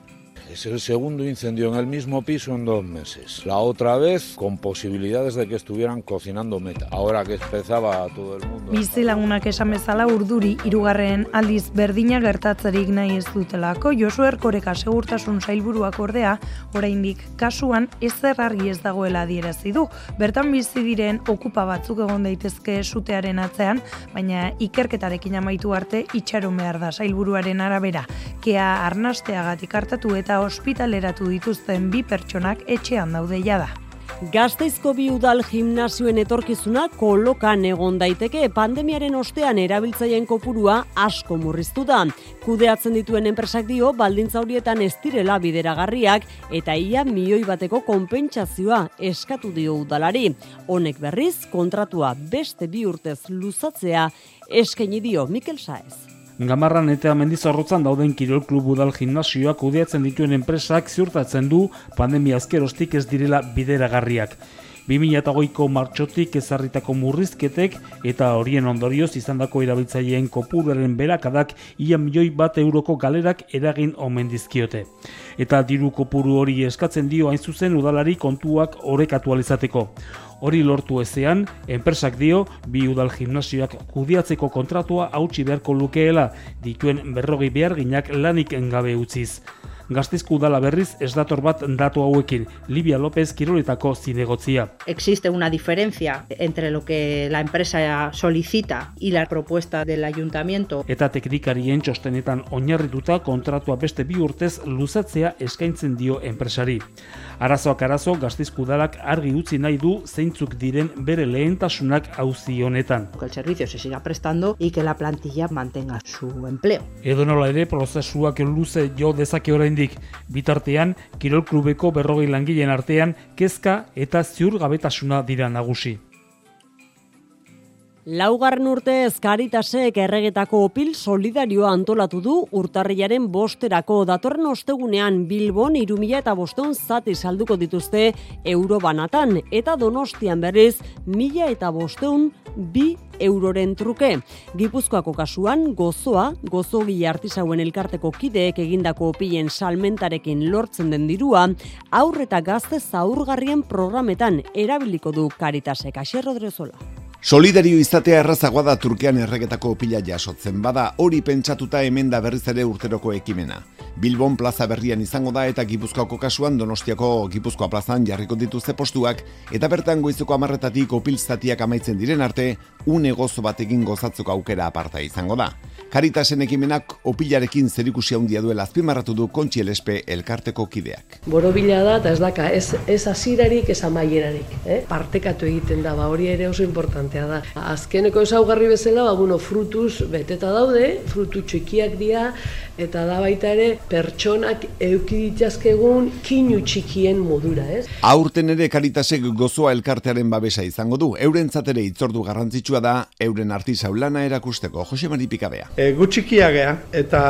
[SPEAKER 38] Es el segundo incendio en el mismo piso en dos meses. La otra vez con posibilidades de que estuvieran cocinando meta. Ahora que empezaba todo el mundo...
[SPEAKER 37] Bizilagunak esan bezala urduri irugarren aldiz berdina gertatzerik nahi ez dutelako. Josu Erkoreka segurtasun sailburuak ordea, oraindik kasuan ezer argi ez dagoela adierazi du. Bertan bizi diren okupa batzuk egon daitezke sutearen atzean, baina ikerketarekin amaitu arte itxaron behar da sailburuaren arabera. Kea arnasteagatik hartatu eta ospitaleratu dituzten bi pertsonak etxean daude jada.
[SPEAKER 2] Gazteizko bi udal gimnazioen etorkizuna kolokan egon daiteke pandemiaren ostean erabiltzaileen kopurua asko murriztu da. Kudeatzen dituen enpresak dio baldintza horietan ez direla bideragarriak eta ia milioi bateko konpentsazioa eskatu dio udalari. Honek berriz kontratua beste bi urtez luzatzea eskaini dio Mikel Saez.
[SPEAKER 39] Gamarran eta mendizorrotzan dauden kirol klub udal gimnasioak kudeatzen dituen enpresak ziurtatzen du pandemia azkerostik ez direla bideragarriak. 2008ko martxotik ezarritako murrizketek eta horien ondorioz izandako erabiltzaileen kopuruaren berakadak ia milioi bat euroko galerak eragin omen dizkiote. Eta diru kopuru hori eskatzen dio hain zuzen udalari kontuak orekatu alizateko. Hori lortu ezean, enpresak dio, bi udal gimnasioak kudiatzeko kontratua hautsi beharko lukeela, dituen berrogei behar ginak lanik engabe utziz. Gaztizko udala berriz ez dator bat datu hauekin, Livia López Kiroletako zinegotzia.
[SPEAKER 40] Existe una diferencia entre lo que la empresa solicita y la propuesta del ayuntamiento.
[SPEAKER 39] Eta teknikarien txostenetan oinarrituta kontratua beste bi urtez luzatzea eskaintzen dio enpresari. Arazoak arazo Gaztizko udalak argi utzi nahi du zeintzuk diren bere lehentasunak auzi honetan.
[SPEAKER 40] Que el servicio se siga prestando y que la plantilla mantenga su empleo.
[SPEAKER 39] Edo nola ere prozesuak luze jo dezake oraindik. Bitartean, Kirol Klubeko berrogei langileen artean kezka eta ziur gabetasuna dira nagusi.
[SPEAKER 2] Laugarren urte ezkaritasek erregetako opil solidarioa antolatu du urtarriaren bosterako datorren ostegunean Bilbon irumila eta boston zati salduko dituzte eurobanatan eta donostian berriz mila eta bosteun bi euroren truke. Gipuzkoako kasuan gozoa, gozogi artisauen elkarteko kideek egindako opilen salmentarekin lortzen den dirua, aurreta gazte zaurgarrien programetan erabiliko du karitasek aserro drezola.
[SPEAKER 41] Solidario izatea errazagoa da Turkean erregetako opila jasotzen bada hori pentsatuta hemen da berriz ere urteroko ekimena. Bilbon plaza berrian izango da eta Gipuzkoako kasuan Donostiako Gipuzkoa plazan jarriko dituzte postuak eta bertan goizeko amarretatik opilzatiak amaitzen diren arte une gozo batekin gozatzeko aukera aparta izango da. Karitasen ekimenak opilarekin zerikusi handia duela azpimarratu du Kontxi elkarteko kideak.
[SPEAKER 42] Borobila da eta ez daka ez ez hasirarik ez amaierarik, eh? Partekatu egiten da, ba hori ere oso importantea da. Azkeneko ezaugarri bezala, ba bueno, frutuz beteta daude, frutu txikiak dira eta da baita ere pertsonak euki ditzazkegun kinu txikien modura, ez?
[SPEAKER 41] Aurten ere Karitasek gozoa elkartearen babesa izango du. Eurentzat ere itzordu garrantzitsua da euren artisau lana erakusteko. Jose Mari Pikabea.
[SPEAKER 43] E, gutxikia gea, eta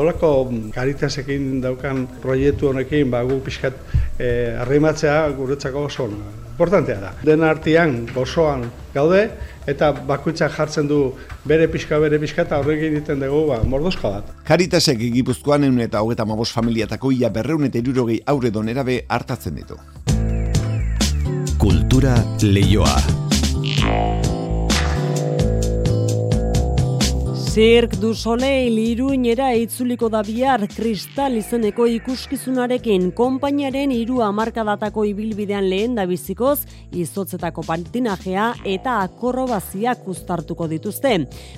[SPEAKER 43] olako karitasekin daukan proiektu honekin, ba, gu pixkat e, arrimatzea guretzako oso importantea da. Den artean, gozoan gaude, eta bakoitzak jartzen du bere pixka, bere pixka, eta horrek egiten dugu, ba, mordozko bat.
[SPEAKER 41] Karitasek egipuzkoan egun eta hogeta mabos familiatako ia berreun eta irurogei aurre donerabe hartatzen ditu.
[SPEAKER 3] Kultura leioa.
[SPEAKER 2] Zirk du Soleil iruinera itzuliko da bihar kristal izeneko ikuskizunarekin konpainiaren hiru hamarkadatako ibilbidean lehen da bizikoz izotzetako patinajea eta akorrobaziak uztartuko dituzte.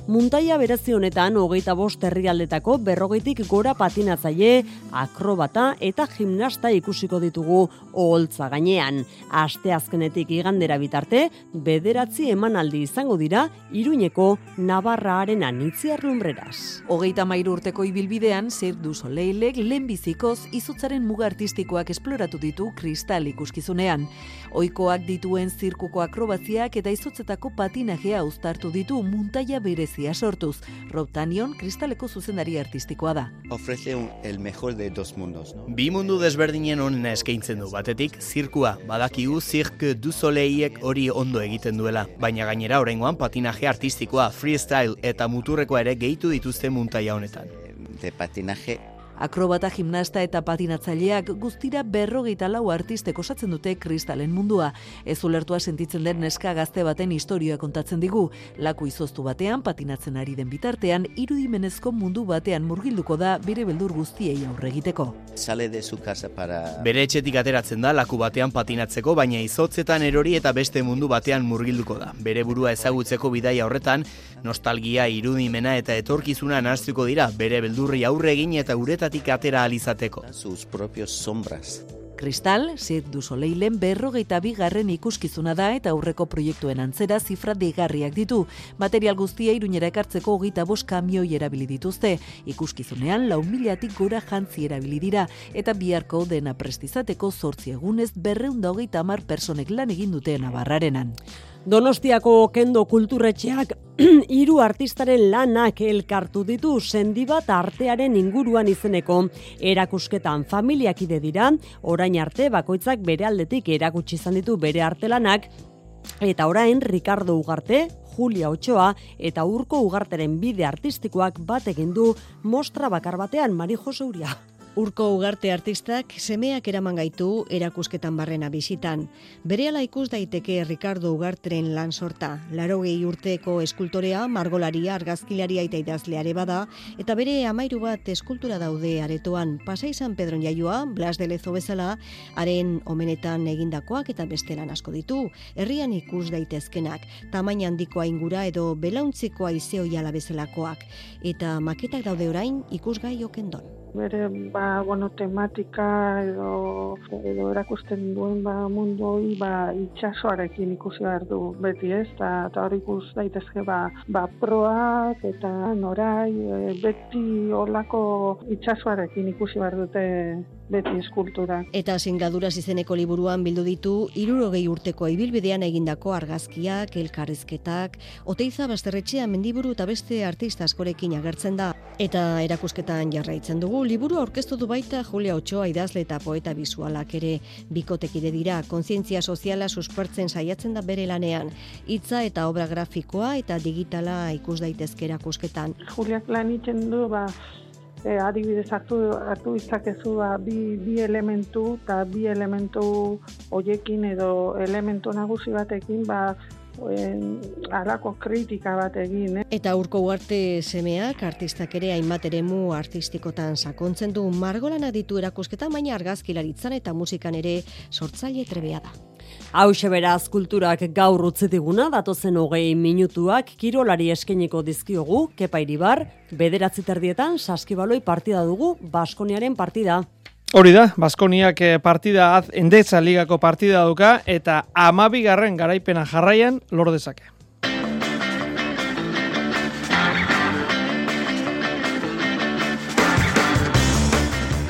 [SPEAKER 2] Muntaia berezi honetan hogeita bost herrialdetako berrogeitik gora patinatzaile, akrobata eta gimnasta ikusiko ditugu oholtza gainean. Aste azkenetik igandera bitarte, bederatzi emanaldi izango dira iruineko Navarra arena Itziar Lumbreras.
[SPEAKER 44] Hogeita mairu urteko ibilbidean, zer du soleilek lehenbizikoz izutzaren muga artistikoak esploratu ditu kristal ikuskizunean. Oikoak dituen zirkuko akrobaziak eta izutzetako patinajea uztartu ditu muntaia berezia sortuz. Rob Tanion kristaleko zuzendari artistikoa da.
[SPEAKER 45] Ofrece un, el mejor de dos mundos. No?
[SPEAKER 30] Bi mundu desberdinen onena eskaintzen du batetik, zirkua, badakigu Cirque du Soleilek hori ondo egiten duela. Baina gainera oraingoan patinaje artistikoa, freestyle eta muturreko ere gehitu dituzte muntaia honetan.
[SPEAKER 45] De patinaje
[SPEAKER 44] Akrobata, gimnasta eta patinatzaileak guztira berrogeita lau artistek osatzen dute kristalen mundua. Ez ulertua sentitzen den neska gazte baten historia kontatzen digu. Laku izoztu batean, patinatzen ari den bitartean, irudimenezko mundu batean murgilduko da bere beldur guztiei aurre egiteko.
[SPEAKER 45] Sale de su casa para...
[SPEAKER 30] Bere etxetik ateratzen da laku batean patinatzeko, baina izotzetan erori eta beste mundu batean murgilduko da. Bere burua ezagutzeko bidaia horretan, nostalgia, irudimena eta etorkizuna naztuko dira, bere beldurri aurre egin eta uretatik atera alizateko.
[SPEAKER 45] Sus propios sombras.
[SPEAKER 44] Kristal, Cirque du Soleilen berrogeita bigarren ikuskizuna da eta aurreko proiektuen antzera zifra degarriak ditu. Material guztia irunera ekartzeko hogeita bost kamioi erabili dituzte. Ikuskizunean lau milatik gora jantzi erabili dira eta biharko dena prestizateko zortzi egunez berreunda hogeita amar personek lan egin dute nabarrarenan.
[SPEAKER 2] Donostiako kendo kulturretxeak hiru artistaren lanak elkartu ditu sendi bat artearen inguruan izeneko erakusketan familiakide dira, orain arte bakoitzak bere aldetik erakutsi izan ditu bere artelanak eta orain Ricardo Ugarte, Julia Ochoa eta Urko Ugarteren bide artistikoak bat egin du mostra bakar batean Mari Jose Uria.
[SPEAKER 41] Urko ugarte artistak semeak eraman gaitu erakusketan barrena bisitan. Berehala ikus daiteke Ricardo Ugartren lan sorta. Larogei urteko eskultorea, margolaria, argazkilaria eta idazleare bada, eta bere amairu bat eskultura daude aretoan. Pasai San Pedron jaioa, Blas de Lezo bezala, haren omenetan egindakoak eta bestelan asko ditu. Herrian ikus daitezkenak, tamaina handikoa ingura edo belauntzikoa izeoiala bezalakoak. Eta maketak daude orain ikusgai okendon
[SPEAKER 46] bere ba, bueno, tematika edo, edo erakusten duen ba, mundu hori ba, itxasoarekin ikusi behar du beti ez, eta hori ikus daitezke ba, ba, proak eta norai e, beti olako itxasoarekin ikusi behar dute beti eskultura.
[SPEAKER 41] Eta zingaduraz izeneko liburuan bildu ditu, irurogei urteko ibilbidean egindako argazkiak, elkarrezketak, oteiza basterretxea mendiburu eta beste artista askorekin agertzen da. Eta erakusketan jarraitzen dugu, liburu aurkeztu du baita Julia Ochoa idazle eta poeta bizualak ere bikotekide dira, kontzientzia soziala suspertzen saiatzen da bere lanean, hitza eta obra grafikoa eta digitala ikus daitezke erakusketan.
[SPEAKER 46] Juliak lan du, ba, e, adibidez hartu hartu itzakezu ba, bi, bi elementu eta bi elementu hoiekin edo elementu nagusi batekin ba alako kritika bat egin. Eh?
[SPEAKER 41] Eta urko uarte semeak artistak ere hainbat eremu artistikotan sakontzen du margolana ditu erakusketa baina argazkilaritzan eta musikan ere sortzaile trebea da.
[SPEAKER 2] Hau beraz kulturak gaur utzitiguna, datozen hogei minutuak kirolari eskeniko dizkiogu, kepa iribar, bederatzi terdietan saskibaloi partida dugu, Baskoniaren partida.
[SPEAKER 47] Hori da, Baskoniak eh, partida az endetza ligako partida duka eta amabigarren garaipena jarraian lor dezake.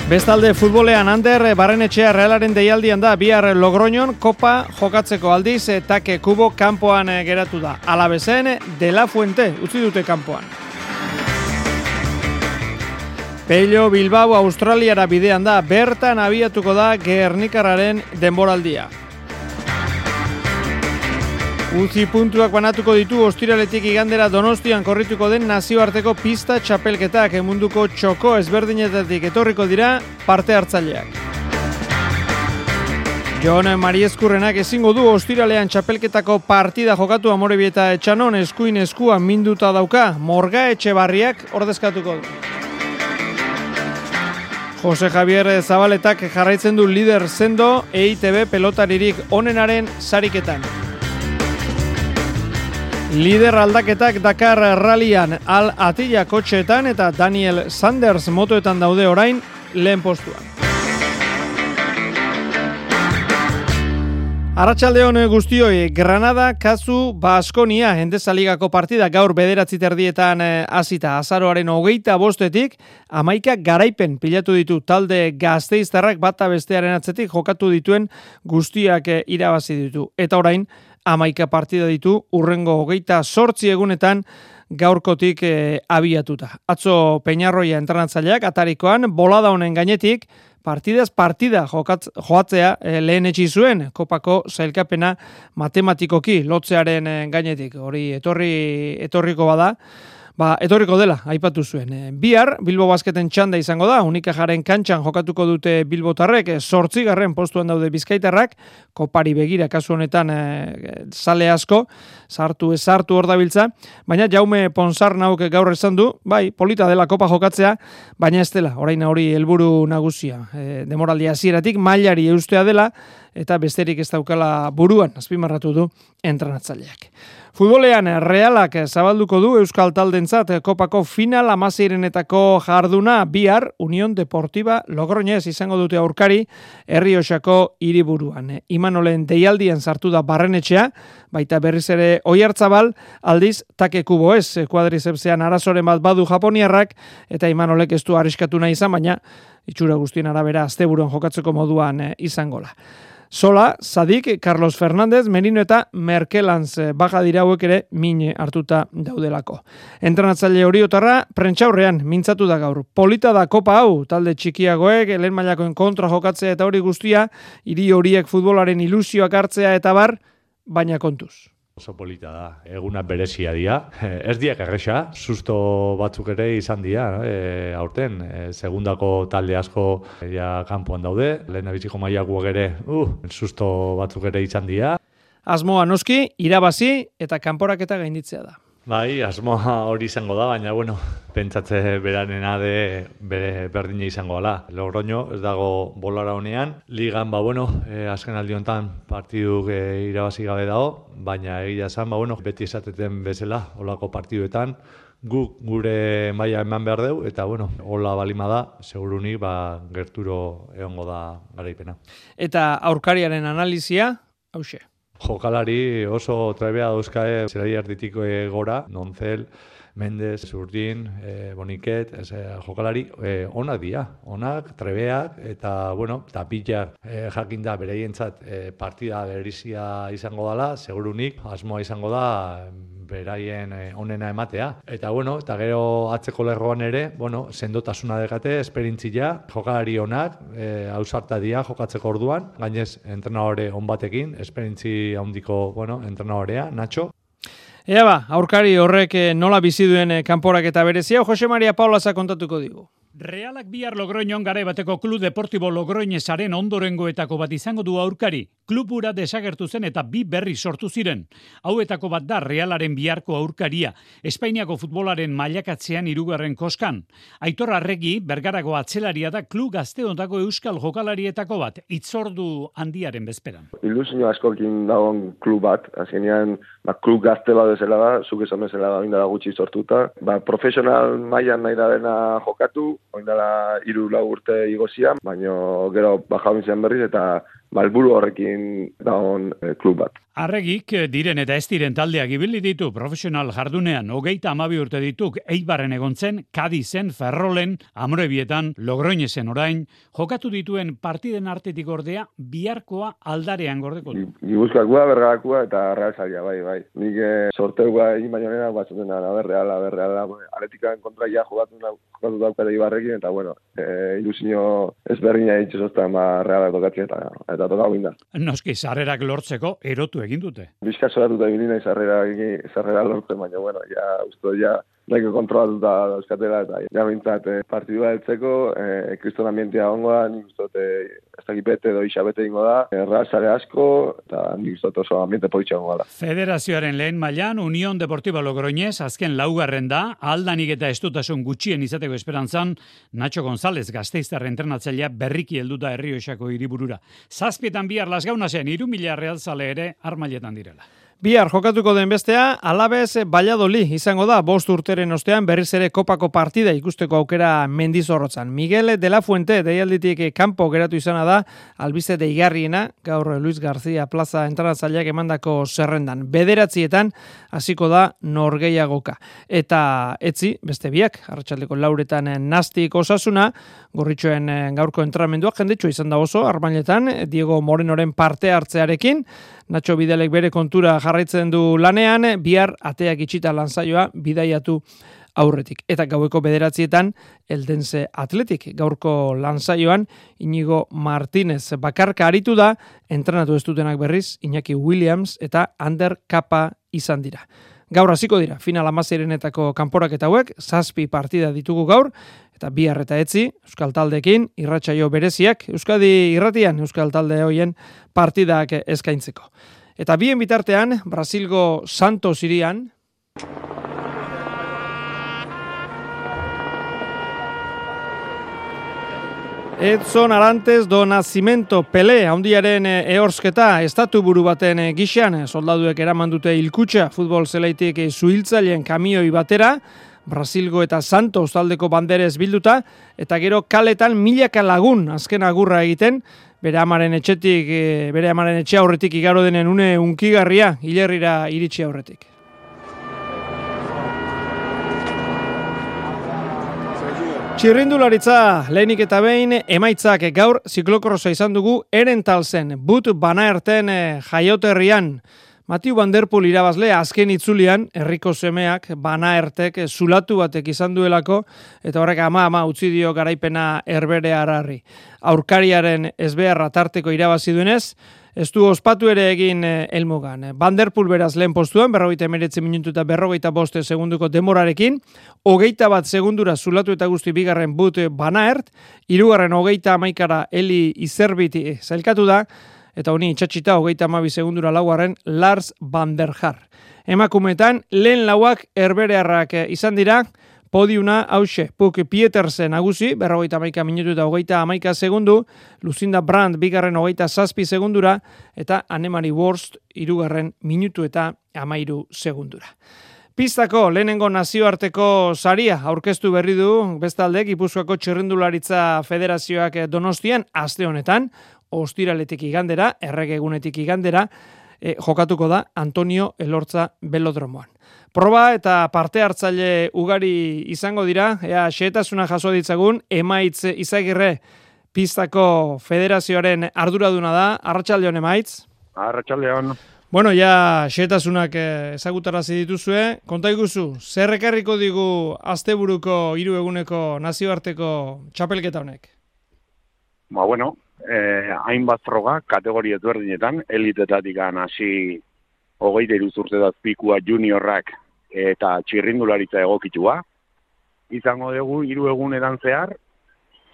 [SPEAKER 47] Bestalde futbolean Ander Barrenetxea Realaren deialdian da bihar Logroñon Kopa jokatzeko aldiz etake kubo kanpoan eh, geratu da. Alabezen De La Fuente utzi dute kanpoan. Pello Bilbao Australiara bidean da bertan abiatuko da Gernikarraren denboraldia. Uzi puntuak banatuko ditu ostiraletik igandera donostian korrituko den nazioarteko pista txapelketak emunduko txoko ezberdinetatik etorriko dira parte hartzaileak. Jon Mariezkurrenak ezingo du ostiralean txapelketako partida jokatu amorebieta etxanon eskuin eskua minduta dauka morga etxe barriak ordezkatuko du. Jose Javier Zabaletak jarraitzen du lider zendo EITB pelotaririk onenaren sariketan. Lider aldaketak Dakar Rallyan Al Atilla kotxeetan eta Daniel Sanders motoetan daude orain lehen postuan. Arratxalde hone guztioi, Granada, Kazu, Baskonia, endezaligako partida gaur bederatzi terdietan eh, hasita azaroaren hogeita bostetik, amaika garaipen pilatu ditu talde gazteiztarrak bata bestearen atzetik jokatu dituen guztiak eh, irabazi ditu. Eta orain, amaika partida ditu urrengo hogeita sortzi egunetan gaurkotik e, abiatuta. Atzo Peñarroia entrenatzaileak atarikoan bolada honen gainetik partidaz partida jokatz, joatzea e, lehen etxi zuen kopako zailkapena matematikoki lotzearen e, gainetik. Hori etorri etorriko bada Ba, etorriko dela, aipatu zuen. E, bihar, Bilbo Basketen txanda izango da, unika jaren kantxan jokatuko dute Bilbo tarrek, sortzi garren postuan daude bizkaitarrak, kopari begira kasu honetan e, sale asko, sartu ez sartu hor dabiltza, baina jaume ponsar nauk gaur esan du, bai, polita dela kopa jokatzea, baina ez dela, orain hori helburu nagusia. E, demoraldia zieratik, mailari eustea dela, eta besterik ez daukala buruan, azpimarratu du, entranatzaileak. Futbolean realak zabalduko du Euskal Taldentzat kopako final amaseirenetako jarduna bihar Unión Deportiva Logroñez izango dute aurkari Herriosako hiriburuan. Imanolen deialdian sartu da barrenetxea, baita berriz ere oiartzabal, aldiz take kubo ez, kuadrizepsean arazoren bat badu japoniarrak, eta Imanolek ez du arriskatu nahi izan, baina itxura guztien arabera asteburuan jokatzeko moduan eh, izangola. Sola, Sadik, Carlos Fernández, Merino eta Merkelanz eh, baja dira hauek ere mine hartuta daudelako. Entrenatzaile hori otarra, prentxaurrean, mintzatu da gaur. Polita da kopa hau, talde txikiagoek, lehen mailakoen kontra jokatzea eta hori guztia, hiri horiek futbolaren ilusioak hartzea eta bar, baina kontuz.
[SPEAKER 48] Oso polita da, eguna berezia dira. Ez diak erresa, susto batzuk ere izan dira, e, aurten. E, segundako talde asko ja kanpoan daude, lehen abiziko maiakuak ere, uh, susto batzuk ere izan dira.
[SPEAKER 47] Asmoa noski, irabazi eta kanporaketa gainditzea da.
[SPEAKER 48] Bai, asmoa hori izango da, baina, bueno, pentsatze beranena de bere berdina izango ala. Logroño, ez dago bolara honean. Ligan, ba, bueno, e, azken aldi honetan partidu e, irabazi gabe dago, baina egia esan, ba, bueno, beti esateten bezala, olako partiduetan, guk gure maila eman behar deu, eta, bueno, hola balima da, segurunik, ba, gerturo egongo da garaipena.
[SPEAKER 47] Eta aurkariaren analizia, hause.
[SPEAKER 48] Jokalari oso trebea dauzkae zerai arditiko gora, nonzel, Mendez, Zurdin, e, Boniket, ez, e, jokalari e, onak dira, onak, trebeak, eta, bueno, tapilak e, jakin da bereientzat e, partida berizia izango dela, segurunik, asmoa izango da, beraien eh, onena ematea. Eta bueno, eta gero atzeko lerroan ere, bueno, sendotasuna dekate, esperintzia, jokalari onak, e, ausarta dia jokatzeko orduan, gainez entrenadore on batekin, esperintzi handiko, bueno, entrenadorea, Nacho.
[SPEAKER 47] Ea ba, aurkari horrek eh, nola bizi duen kanporak eta berezia, Jose Maria Paula kontatuko digu.
[SPEAKER 49] Realak bihar Logroñon gare bateko Klub Deportibo Logroñesaren ondorengoetako bat izango du aurkari. Klubura desagertu zen eta bi berri sortu ziren. Hauetako bat da Realaren biharko aurkaria. Espainiako futbolaren mailakatzean irugarren koskan. Aitor Arregi, bergarago atzelaria da klub gazte ondako euskal jokalarietako bat. Itzordu handiaren bezperan.
[SPEAKER 50] Ilusio askokin dagoen klub bat. Azkenean, ba, klub gazte bat ezela da, zuk esan bezala da, gutxi sortuta. Ba, profesional mailan nahi da dena jokatu, oindala iru lau urte igozian, baino gero baja berriz eta balburu horrekin dagoen e, klub bat.
[SPEAKER 49] Arregik eh, diren eta ez diren taldeak ibili ditu profesional jardunean hogeita amabi urte dituk eibarren egontzen, kadizen, ferrolen, amorebietan, logroinesen orain, jokatu dituen partiden artetik ordea, biharkoa aldarean gordeko du.
[SPEAKER 50] Gibuzkoakua, bergarakua eta realzaria, bai, bai. Nik e, sorteua egin baino nena, batzuten da, berreala, berreala, aletikaen kontra ja jokatu, jokatu daukate ibarrekin, eta bueno, e, ilusio ezberdina egin ba, reala tokatzen, eta, eta toka da.
[SPEAKER 49] Noski, sarrerak lortzeko erotu egin dute.
[SPEAKER 50] Bizka soratuta egin nahi sarrera, sarrera lortzen, baina, bueno, ja, usto, ja, nahiko kontrolatuta dauzkatela, eta ja bintzat eh, partidua eltzeko, eh, kriston ambientia ongoa, nik ustot eh, ez dakit bete edo isabete ingo da, erra sare asko, eta nik ustot oso ambiente politxe ongoa da.
[SPEAKER 49] Federazioaren lehen mailan Unión Deportiva Logroñez, azken laugarren da, aldanik eta estutasun gutxien izateko esperantzan, Nacho González gazteiztarren entrenatzailea berriki helduta herrioxako hiriburura. Zazpietan bihar lasgauna zen, irumila realzale ere armailetan direla.
[SPEAKER 47] Bihar jokatuko den bestea, alabez Valladoli izango da, bost urteren ostean berriz ere kopako partida ikusteko aukera mendizorrotzan. Miguel de la Fuente, deialditik kanpo geratu izana da, albize deigarriena, gaur Luis García Plaza entraratzaileak emandako zerrendan. Bederatzietan, hasiko da norgeiagoka. Eta etzi, beste biak, hartxaldeko lauretan nastik osasuna, gorritxoen gaurko entrenamenduak jendetxo izan da oso, armainetan, Diego Morenoren parte hartzearekin, Nacho Bidelek bere kontura jarraitzen du lanean, bihar ateak itxita lanzaioa bidaiatu aurretik. Eta gaueko bederatzietan, eldenze atletik gaurko lanzaioan, Inigo Martinez bakarka aritu da, entrenatu ez dutenak berriz, Iñaki Williams eta Ander Kapa izan dira. Gaur hasiko dira, final amazirenetako kanporak eta hauek, zazpi partida ditugu gaur, eta bi eta etzi, Euskal Taldekin, irratsaio bereziak, Euskadi irratian Euskal Talde hoien partidak eskaintzeko. Eta bien bitartean, Brasilgo Santos irian, Edson Arantes do Nascimento Pele handiaren eorsketa estatu buru baten gixan soldaduek eraman dute ilkutxa futbol zeleitik zuhiltzaileen kamioi batera Brasilgo eta Santos taldeko banderez bilduta, eta gero kaletan milaka lagun azken agurra egiten, bere amaren etxetik, bere amaren etxe aurretik igaro denen une unkigarria, hilerrira iritsi aurretik. Txirrindularitza lehenik eta behin emaitzak gaur ziklokorroza izan dugu erentalzen, but bana erten e, jaioterrian, Matiu Van Der Poel irabazle azken itzulian, herriko semeak, bana ertek, zulatu batek izan duelako, eta horrek ama ama utzi dio garaipena erbere hararri. Aurkariaren ezbeharra tarteko irabazi duenez, Ez du ospatu ere egin eh, elmugan. Van der Poel beraz lehen postuan, berrogeita emeretze minutu eta berrogeita boste segunduko demorarekin, hogeita bat segundura zulatu eta guzti bigarren but banaert, irugarren hogeita amaikara heli izerbiti zailkatu da, eta honi itxatxita hogeita amabi segundura laugarren Lars van der Har. Emakumetan, lehen lauak erberearrak izan dira, Podiuna, hause, Puk Pietersen nagusi, berrogeita amaika minutu eta hogeita amaika segundu, Lucinda Brandt bigarren hogeita zazpi segundura, eta Anemari Worst irugarren minutu eta amairu segundura. Pistako lehenengo nazioarteko saria aurkeztu berri du bestalde Gipuzkoako Txirrindularitza Federazioak Donostian aste honetan, ostiraletik igandera, erregegunetik igandera, e, jokatuko da Antonio Elortza Belodromoan. Proba eta parte hartzaile ugari izango dira, ea xetasuna jaso ditzagun, emaitz izagirre pistako federazioaren arduraduna da, arratsaldeon emaitz?
[SPEAKER 51] Arratxaldeon.
[SPEAKER 47] Bueno, ja xetasunak eh, ezagutarazi dituzue, konta iguzu, zer ekarriko digu asteburuko hiru eguneko nazioarteko txapelketa honek?
[SPEAKER 51] Ba, bueno, eh, hainbat froga, kategoria ezberdinetan, elitetatik hasi hogeita iruzurte pikua juniorrak eta txirrindularitza egokitua. Izango dugu, hiru egun edan zehar,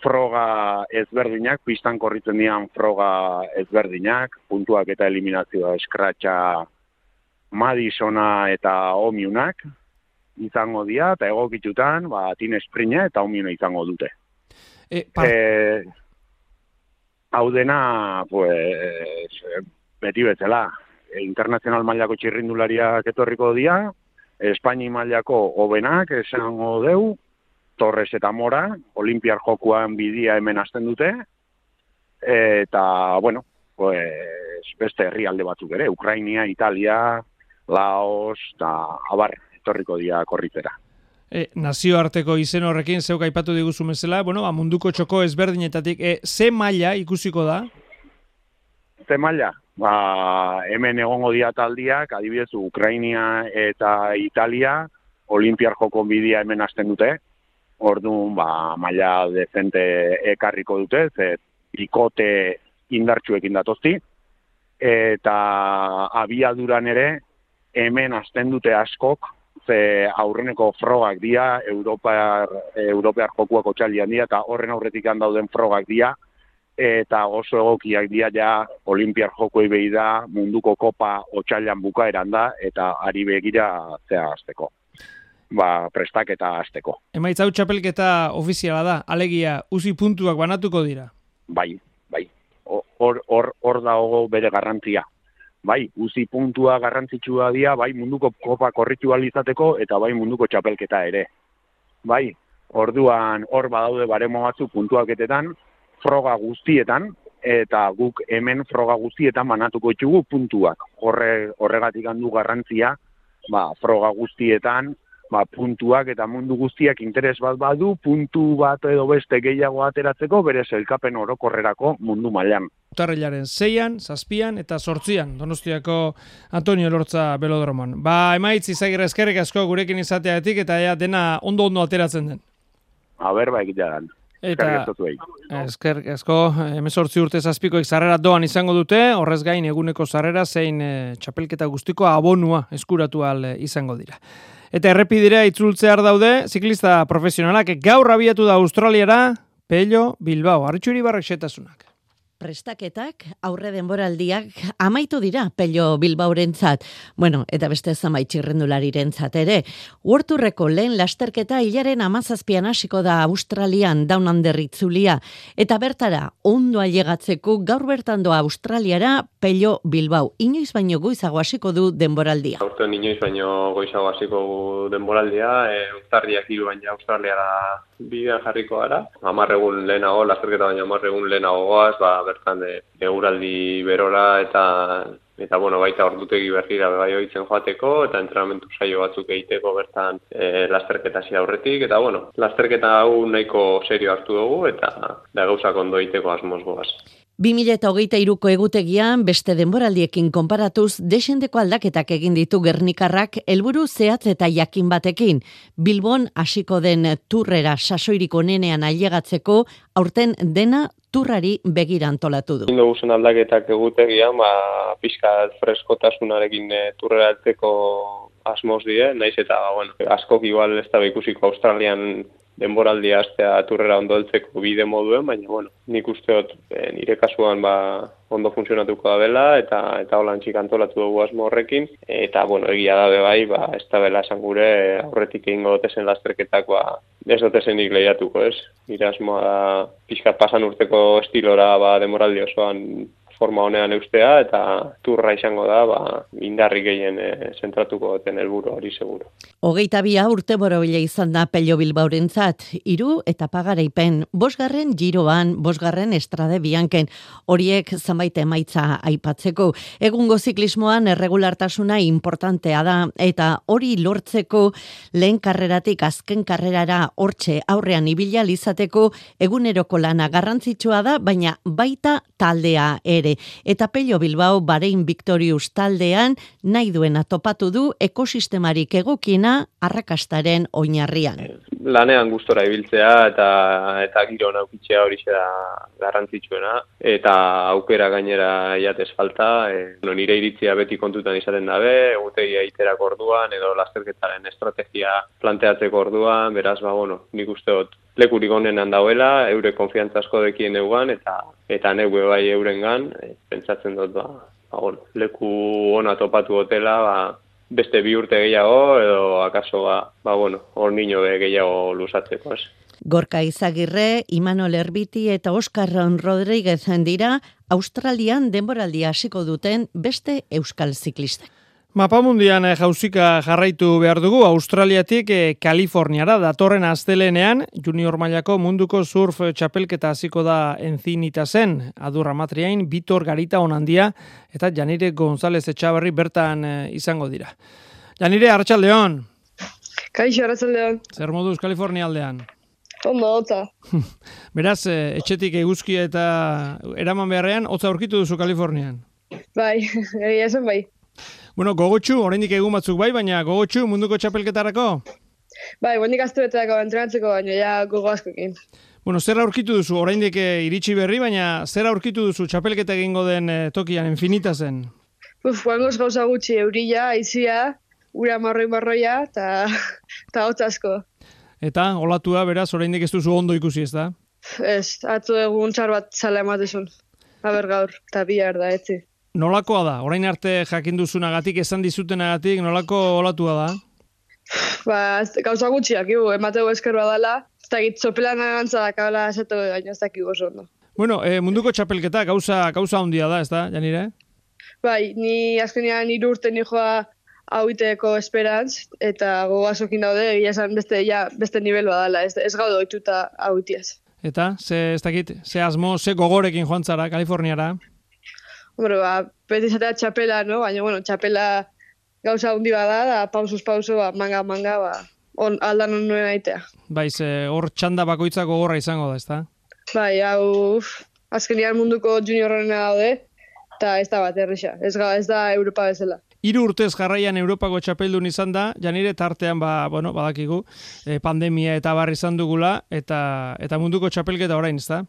[SPEAKER 51] froga ezberdinak, pistan korritzen dian froga ezberdinak, puntuak eta eliminazioa eskratxa Madisona eta Omiunak izango dira, eta egokitutan, ba, tin esprina eta Omiuna izango dute.
[SPEAKER 47] E, e,
[SPEAKER 51] hau dena, pues, beti betzela, internazional mailako txirrindulariak etorriko dira, Espaini mailako hobenak esango deu, Torres eta Mora, Olimpiar jokuan bidia hemen hasten dute, eta, bueno, pues, beste herrialde batzuk ere, Ukrainia, Italia, Laos, eta abar, etorriko dira korritera
[SPEAKER 47] e, nazioarteko izen horrekin zeuk aipatu diguzu mesela, bueno, ba, munduko txoko ezberdinetatik, e, ze maila ikusiko da?
[SPEAKER 51] Ze maila? Ba, hemen egongo dia taldiak, adibidez, Ukrainia eta Italia, Olimpiar joko bidia hemen hasten dute, orduan, ba, maila dezente ekarriko dute, ze ikote indartsuekin datozti, eta abiaduran ere, hemen hasten dute askok, ze aurreneko frogak dira, Europear, Europear jokuak otxalian dira, eta horren aurretik dauden frogak dira, eta oso egokiak dira ja Olimpiar jokuei behi da, munduko kopa otxalian bukaeran da, eta ari begira zea azteko. Ba, prestak eta azteko.
[SPEAKER 47] Emaitz hau txapelketa ofiziala da, alegia, uzi puntuak banatuko dira?
[SPEAKER 51] Bai, bai. Hor, hor, hor dago bere garrantzia bai, uzi puntua garrantzitsua dira, bai, munduko kopa korritu izateko eta bai, munduko txapelketa ere. Bai, orduan hor badaude baremo batzu puntuaketetan, froga guztietan, eta guk hemen froga guztietan banatuko itxugu puntuak. Horre, horregatik handu garrantzia, ba, froga guztietan, ba, puntuak eta mundu guztiak interes bat badu, puntu bat edo beste gehiago ateratzeko, bere zelkapen orokorrerako mundu mailan.
[SPEAKER 47] Utarrilaren zeian, zazpian eta sortzian, donostiako Antonio Lortza Belodroman. Ba, emaitz izagirra eskerrik asko gurekin izateatik eta ja, dena ondo-ondo ateratzen den.
[SPEAKER 51] Aber, ba, egitea dan.
[SPEAKER 47] Eta esker asko, emezortzi urte zazpikoik zarrera doan izango dute, horrez gain eguneko zarrera zein e, txapelketa guztiko abonua eskuratu al eh, izango dira. Eta errepidera itzultzear daude, ziklista profesionalak gaur abiatu da Australiara, Pello Bilbao, hartxuri barrak setasunak
[SPEAKER 52] prestaketak aurre denboraldiak amaitu dira pello bilbaurentzat. Bueno, eta beste zamait txirrendularirentzat ere. Uorturreko lehen lasterketa hilaren amazazpian hasiko da Australian down under itzulia. Eta bertara, ondo ailegatzeko gaur bertan doa Australiara pello bilbau. Inoiz baino goizago hasiko du denboraldia.
[SPEAKER 53] Aurten inoiz baino goizago hasiko denboraldia. E, Uztarriak hiru baina Australiara bidean jarriko gara. Amarregun lehenago, lasterketa baina amarregun lehenago goaz, ba, bertan de, euraldi berora eta eta bueno, baita ordutegi berrira bai hoitzen joateko eta entrenamentu saio batzuk egiteko bertan e, lasterketa hasi aurretik eta bueno, lasterketa hau nahiko serio hartu dugu eta da gauzak ondo egiteko asmoz goaz.
[SPEAKER 52] 2023ko egutegian beste denboraldiekin konparatuz desendeko aldaketak egin ditu Gernikarrak helburu zehatz eta jakin batekin. Bilbon hasiko den turrera sasoiriko nenean ailegatzeko aurten dena turrari begira antolatu du.
[SPEAKER 53] Indo guzen aldaketak egutegian, ba, pixka freskotasunarekin e, turrera altzeko asmoz die, naiz eta, ba, bueno, askok igual ez da ikusiko Australian denboraldia astea turrera ondo heltzeko bide moduen, baina bueno, nik usteot e, nire kasuan ba, ondo funtzionatuko da bela eta eta holan txik antolatu dugu asmo horrekin eta bueno, egia da bai, ba ez da bela esan gure aurretik egingo dotezen lasterketak ba ez dotezenik lehiatuko, ez? Nire asmoa da pixkat pasan urteko estilora ba demoraldi osoan forma honean eustea eta turra izango da ba, indarri gehien e, zentratuko den helburu hori seguro.
[SPEAKER 52] Hogeita bia urte borobile izan da Pello Bilbaurentzat, iru eta pagaraipen, bosgarren giroan, bosgarren estrade bianken, horiek zanbait emaitza aipatzeko. Egungo ziklismoan erregulartasuna importantea da, eta hori lortzeko lehen karreratik azken karrerara hortxe aurrean ibila izateko eguneroko lana garrantzitsua da, baina baita taldea ere. Eta Pello Bilbao Barein Victorious taldean nahi duena topatu du ekosistemarik egokina arrakastaren oinarrian.
[SPEAKER 53] Lanean gustora ibiltzea eta eta giro naukitzea hori da garrantzitsuena eta aukera gainera jatez falta, e, no, nire iritzia beti kontutan izaten dabe, egutegia iterak orduan edo lasterketaren estrategia planteatzeko orduan, beraz ba bueno, nik usteot lekurik onenan dauela, eure konfiantza asko dekien eugan, eta eta neue bai eurengan, e, pentsatzen dut, ba, ba, leku ona topatu hotela, ba, beste bi urte gehiago, edo akaso, ba, ba bueno, hor niño be gehiago lusatzeko, ez.
[SPEAKER 52] Gorka Izagirre, Imanol Erbiti eta Oskar Rodríguez dira Australian denboraldia hasiko duten beste euskal ziklistak.
[SPEAKER 47] Mapamundian eh, jauzika jarraitu behar dugu Australiatik eh, Kaliforniara datorren astelenean junior mailako munduko surf txapelketa hasiko da enzinita zen adurra matriain Bitor Garita onandia eta Janire González Etxaberri bertan eh, izango dira. Janire, Arratxaldeon.
[SPEAKER 54] Kaixo, Arratxaldeon.
[SPEAKER 47] Zer moduz Kalifornia aldean?
[SPEAKER 54] Ondo, hotza.
[SPEAKER 47] Beraz, etxetik eguzkia eta eraman beharrean, hotza aurkitu duzu Kalifornian?
[SPEAKER 54] Bai, egia esan bai.
[SPEAKER 47] Bueno, gogotxu, oraindik egun batzuk bai, baina gogotxu munduko txapelketarako?
[SPEAKER 54] Bai, oraindik astu betetako entrenatzeko baina ja gogo askokin.
[SPEAKER 47] Bueno, zer aurkitu duzu, oraindik eh, iritsi berri, baina zer aurkitu duzu txapelketa egingo den eh, tokian, infinita zen?
[SPEAKER 54] Uf, guangoz gauza gutxi, eurila, aizia, ura marroi marroia, eta hotz asko.
[SPEAKER 47] Eta, olatua, beraz, oraindik ez duzu ondo ikusi ez da?
[SPEAKER 54] Ez, atzo egun txar bat zala ematezun. Aber gaur, eta bihar da, etzi.
[SPEAKER 47] Nolakoa da? Orain arte jakin duzunagatik, esan dizutenagatik, nolako olatua da?
[SPEAKER 54] Ba, gauza gutxiak, ibu, emateu eskerua dela, ez da git, sopela nagantza da, kabela esatu baina ez dakik oso ondo.
[SPEAKER 47] Bueno, e, munduko txapelketa gauza, gauza handia da, ez da, Janire?
[SPEAKER 54] Bai, ni azkenean hiru urte nijoa hauiteko esperantz, eta gogazokin daude, egia esan beste, ja, beste nivelua dela, ez, ez gaudo oituta hautiaz.
[SPEAKER 47] Eta, ze, ez dakit, ze asmo, ze gogorekin joan zara, Kaliforniara?
[SPEAKER 54] Hombre, ba, beti zatea txapela, no? Baina, bueno, txapela gauza hundi bada, da, pausuz pauso, ba, manga, manga, ba, on, aldan on nuen aitea.
[SPEAKER 47] Bai, ze hor txanda bakoitzako gorra izango da, ezta?
[SPEAKER 54] Bai, hau, azkenian munduko junior horrena daude, eta ez da bat, errisa. Ez, ez da Europa bezala.
[SPEAKER 47] Hiru urtez jarraian Europako txapeldun izan da, janire tartean ba, bueno, badakigu, eh, pandemia eta bar izan dugula, eta, eta munduko txapelketa orain, ezta?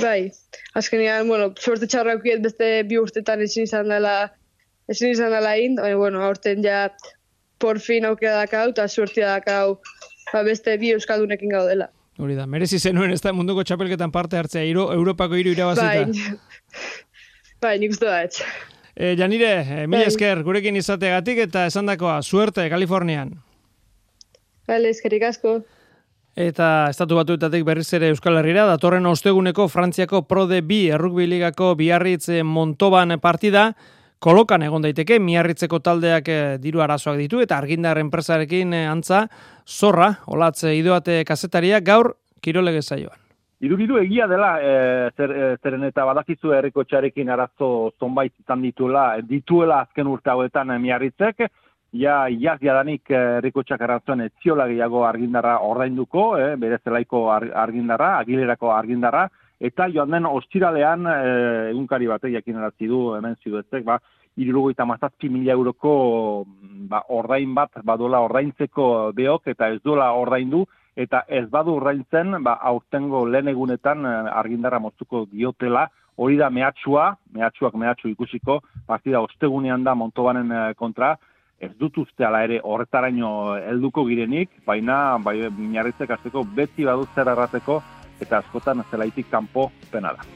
[SPEAKER 54] Bai, azkenean, bueno, suerte txarrakiet beste bi urtetan ezin izan dela, ezin izan dela in, baina, bueno, aurten ja por fin aukera dakau, eta suerte dakau ba, beste bi euskaldunekin gaudela.
[SPEAKER 47] Hori da, merezi zenuen ez da munduko txapelketan parte hartzea, iro, Europako hiru irabazita.
[SPEAKER 54] Bai, bai nik uste da ez.
[SPEAKER 47] E, Janire, e, mila bai. esker, gurekin izategatik eta esandakoa, suerte, Kalifornian.
[SPEAKER 54] Bale, eskerik asko.
[SPEAKER 47] Eta estatu batuetatik berriz ere Euskal Herrira, datorren osteguneko Frantziako Prode B errukbi ligako biarritz Montoban partida, kolokan egon daiteke, miarritzeko taldeak eh, diru arazoak ditu, eta argindar enpresarekin eh, antza, zorra, olatze idoate kazetaria, gaur kirolege zaioan.
[SPEAKER 55] Irugidu egia dela, e, zer, zeren eta badakizu herriko txarekin arazo zonbait izan dituela, dituela azken urte hauetan miarritzek, ja iaz jadanik eh, herriko txakarratzen etziola gehiago argindarra ordainduko, eh, bere zelaiko argindarra, agilerako argindarra, eta joan den ostiralean e, egunkari batek jakin du hemen ziduetzek, ba, irurogeita mazazpi mila euroko ba, ordain bat badola ordaintzeko beok eta ez dola ordaindu eta ez badu ordaintzen ba, aurtengo lehen egunetan eh, argindarra moztuko diotela. Hori da mehatxua, mehatxuak mehatxu ikusiko, partida ostegunean da Montobanen eh, kontra, ez dut uste ala ere horretaraino helduko girenik, baina bai, minarritzek azteko beti badu zer errateko eta askotan zelaitik kanpo pena da.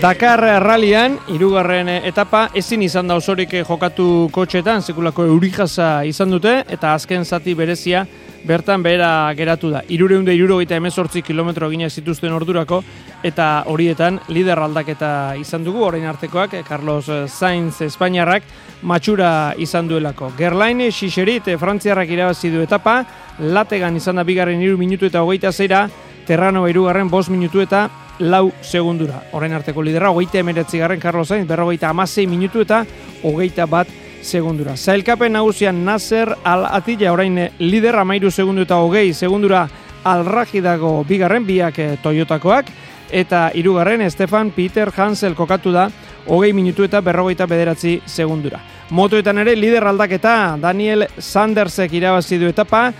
[SPEAKER 47] Dakar rallian, irugarren etapa, ezin izan da osorik jokatu kotxetan, sekulako eurijaza izan dute, eta azken zati berezia bertan behera geratu da. Irureunde irurogeita emezortzi kilometro gineak zituzten ordurako, eta horietan lider aldaketa izan dugu, orain artekoak, Carlos Sainz Espainiarrak, matxura izan duelako. Gerlain, Xixerit, Frantziarrak irabazi du etapa, lategan izan da bigarren iru minutu eta hogeita zeira, Terrano irugarren bost minutu eta lau segundura. Horren arteko lidera, hogeita emeretzi garren Carlos Sainz, berrogeita amasei minutu eta hogeita bat segundura. Zailkapen nagusian Nasser Al-Atilla orain lider amairu segundu eta hogei segundura alraji dago bigarren biak eh, Toyotakoak. Eta hirugarren Stefan Peter Hansel kokatu da hogei minutu eta berrogeita bederatzi segundura. Motoetan ere lider aldaketa Daniel Sandersek irabazi du etapa,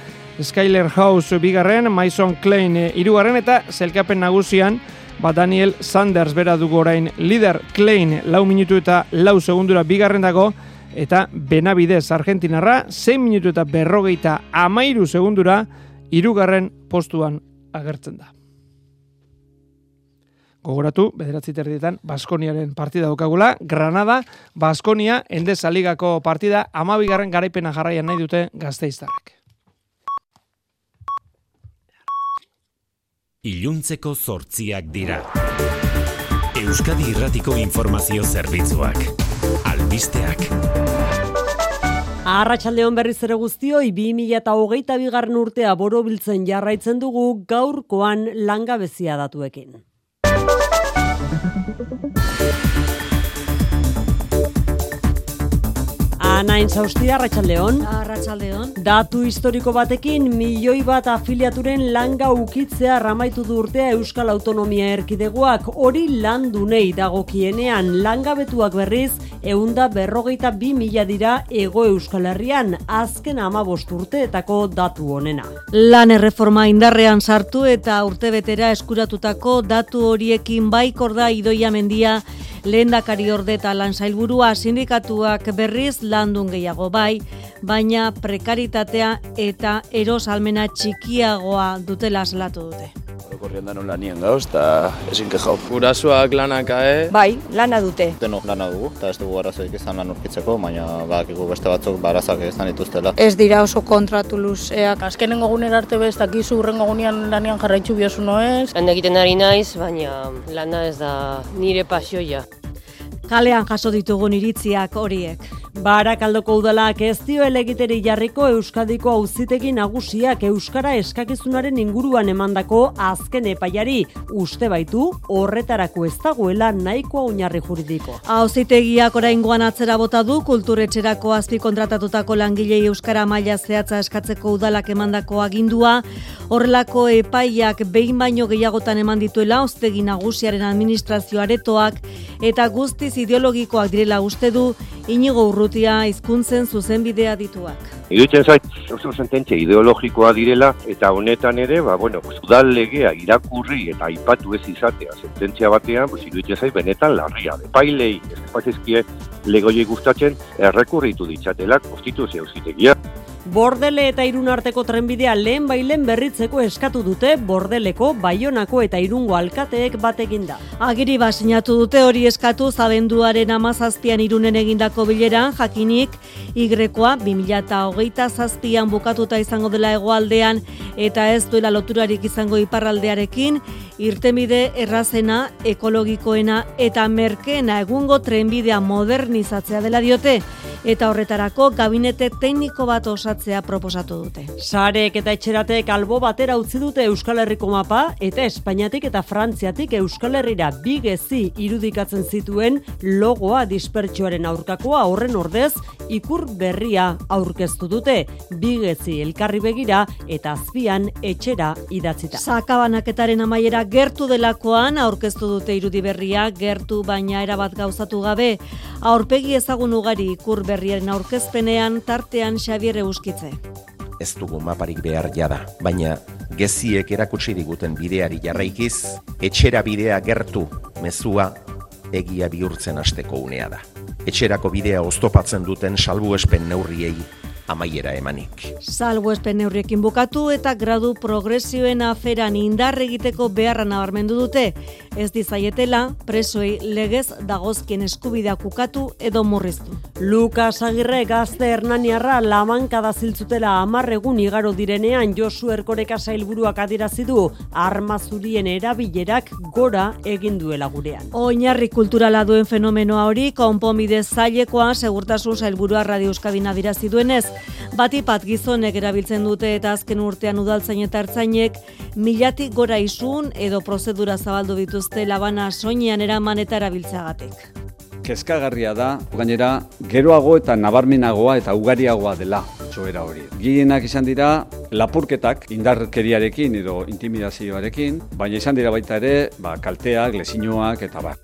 [SPEAKER 47] Skyler House bigarren, Mason Klein eh, hirugarren. Eta zelkapen nagusian ba Daniel Sanders bera dugu orain lider. Klein lau minutu eta lau segundura bigarren dago eta Benabidez Argentinarra 6 minutu eta berrogeita amairu segundura irugarren postuan agertzen da. Gogoratu, bederatzi terdietan, Baskoniaren partida daukagula, Granada, Baskonia, Endez Aligako partida, amabigarren garaipena jarraian nahi dute gazteiztarrek.
[SPEAKER 3] iluntzeko zortziak dira. Euskadi Irratiko Informazio Zerbitzuak. Albisteak.
[SPEAKER 2] Arratxaldeon berriz ere guztioi, 2008 bigarren urtea borobiltzen jarraitzen dugu gaurkoan langabezia datuekin. Anain zaustia, Arratxaldeon.
[SPEAKER 6] Arratxaldeon.
[SPEAKER 2] Datu historiko batekin, milioi bat afiliaturen langa ukitzea ramaitu du urtea Euskal Autonomia Erkidegoak. Hori landunei dagokienean. Langabetuak berriz, eunda berrogeita bi mila dira ego Euskal Herrian, azken ama urteetako datu honena.
[SPEAKER 6] Lan erreforma indarrean sartu eta urtebetera eskuratutako datu horiekin baikorda idoia mendia lehendakari orde eta lan zailburua sindikatuak berriz landun gehiago bai, baina prekaritatea eta eros almena txikiagoa dutela zelatu dute.
[SPEAKER 56] Korrian da nola nien gauz, eta ezin kejau. Gurasuak lanaka, eh?
[SPEAKER 6] Bai, lana dute.
[SPEAKER 56] Deno, lana dugu, eta ez dugu arazoik izan lan urkitzeko, baina bakigu beste batzuk barazak izan dituztela.
[SPEAKER 57] Ez dira oso kontratu luzeak. Azkenengo guner arte bez, dakizu urrengo gunean lanian jarraitzu biosu noez.
[SPEAKER 58] Handa egiten ari naiz, baina lana ez da nire pasioia.
[SPEAKER 6] Kalean jaso ditugun iritziak horiek.
[SPEAKER 2] Barakaldoko udalak ez dio elegiteri jarriko Euskadiko auzitegi nagusiak Euskara eskakizunaren inguruan emandako azken epaiari uste baitu horretarako ez dagoela nahikoa oinarri juridiko.
[SPEAKER 6] Auzitegiak oraingoan atzera bota du kulturetxerako azpi kontratatutako langilei Euskara maila zehatza eskatzeko udalak emandako agindua, horrelako epaiak behin baino gehiagotan eman dituela auzitegi nagusiaren administrazio aretoak eta guztiz ideologikoak direla uste du inigo urrutia hizkuntzen zuzenbidea dituak.
[SPEAKER 59] Iruditzen zait, oso sententzia ideologikoa direla, eta honetan ere, ba, bueno, udal legea irakurri eta aipatu ez izatea sententzia batean, pues, iruditzen zait, benetan larria. Epailei, ez paizizkie, legoiei gustatzen, errekurritu ditzatela, konstituzio zitegia.
[SPEAKER 2] Bordele eta irun arteko trenbidea lehen bailen berritzeko eskatu dute Bordeleko, Baionako eta Irungo alkateek batekin da.
[SPEAKER 6] Agiri basinatu dute hori eskatu zabenduaren amazazpian irunen egindako bileran, jakinik, igrekoa 2008 zazpian bukatuta izango dela egoaldean eta ez duela loturarik izango iparraldearekin, irtenbide errazena, ekologikoena eta merkeena egungo trenbidea modernizatzea dela diote. eta horretarako gabinete tekniko bat osatzea proposatu dute.
[SPEAKER 2] Sarek eta etxeratek albo batera utzi dute Euskal Herriko mapa eta Espainiatik eta Frantziatik Euskal Herrira bigezi irudikatzen zituen logoa dispertsioaren aurkakoa horren ordez ikur berria aurkeztu dute bigezi elkarri begira eta azpian etxera idatzita.
[SPEAKER 6] Sakabanaketaren amaiera gertu delakoan aurkeztu dute irudi berria gertu baina erabat gauzatu gabe aurpegi ezagun ugari ikur berriaren aurkezpenean tartean Xabier Euskitze.
[SPEAKER 12] ez dugu maparik behar jada, baina geziek erakutsi diguten bideari jarraikiz, etxera bidea gertu mezua egia bihurtzen hasteko unea da. Etxerako bidea oztopatzen duten salbuespen neurriei amaiera emanik.
[SPEAKER 6] Salbuespen neurriekin bukatu eta gradu progresioen aferan indar egiteko beharra nabarmendu dute. Ez dizaietela, presoei legez dagozkien eskubideak ukatu edo murriztu.
[SPEAKER 2] Lukas Agirre gazte Hernaniarra lamankada ziltzutela amarregun igaro direnean Josu Erkoreka sailburuak adierazi du arma zurien erabilerak gora egin duela gurean.
[SPEAKER 6] Oinarri kulturala duen fenomenoa hori konponbide zailekoa segurtasun sailburua Radio Euskadin adirazi duenez, batipat gizonek erabiltzen dute eta azken urtean udaltzain eta ertzainek milatik gora isun edo prozedura zabaldu dituzte labana soinean eraman eta erabiltzagatik.
[SPEAKER 9] kezkagarria da, gainera, geroago eta nabarmenagoa eta ugariagoa dela txoera hori. Gehienak izan dira lapurketak indarkeriarekin edo intimidazioarekin, baina izan dira baita ere, ba, kalteak, lesinoak eta bar.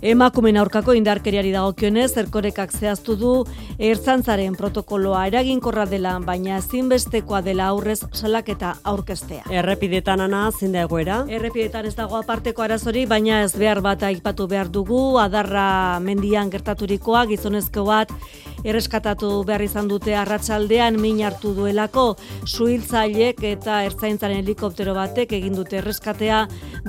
[SPEAKER 6] Emakumen aurkako indarkeriari dagokionez, erkorekak zehaztu du ertzantzaren protokoloa eraginkorra dela, baina ezinbestekoa dela aurrez salaketa aurkeztea.
[SPEAKER 2] Errepidetan ana zein da egoera?
[SPEAKER 6] Errepidetan ez dago aparteko arazori, baina ez behar bat aipatu behar dugu, adarra mendian gertaturikoa, gizonezko bat, erreskatatu behar izan dute arratsaldean min hartu duelako suhiltzaileek eta ertzaintzaren helikoptero batek egin dute erreskatea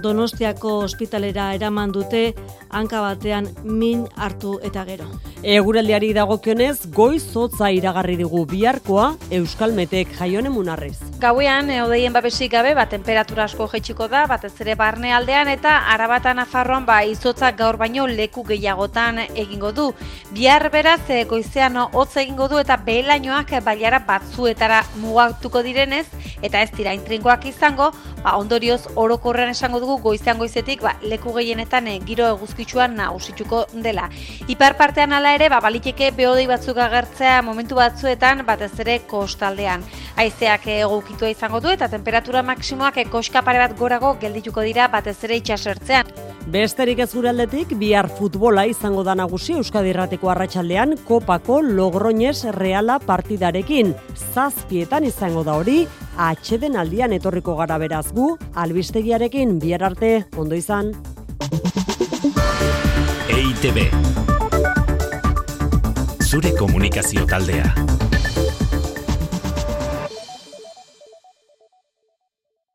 [SPEAKER 6] Donostiako ospitalera eraman dute hanka batean min hartu eta gero.
[SPEAKER 2] Eguraldiari dagokionez, goiz hotza iragarri digu biharkoa Euskalmetek jaione munarrez.
[SPEAKER 15] Gauean, odeien babesik gabe, ba, temperatura asko jetxiko da, batez ere barne aldean, eta arabatan afarroan, ba, izotzak gaur baino leku gehiagotan egingo du. Bihar beraz, e, goizean hotz egingo du, eta behelainoak baiara batzuetara mugatuko direnez, eta ez dira intrinkoak izango, ba, ondorioz orokorrean esango dugu goizean goizetik, ba, leku gehienetan e, giro eguzkitsuan nagusituko dela. Ipar partean hala ere, ba, baliteke beodei batzuk agertzea momentu batzuetan, batez ere kostaldean. Haizeak egokitua izango du eta temperatura maksimoak koska pare bat gorago geldituko dira batez ere itxasertzean.
[SPEAKER 2] Besterik ez gure aldetik, bihar futbola izango da nagusi Euskadi Errateko arratsaldean kopako Logroñez Reala partidarekin. Zazpietan izango da hori, atxeden aldian etorriko gara beraz gu, albistegiarekin bihar arte, ondo izan.
[SPEAKER 3] EITB Zure komunikazio taldea.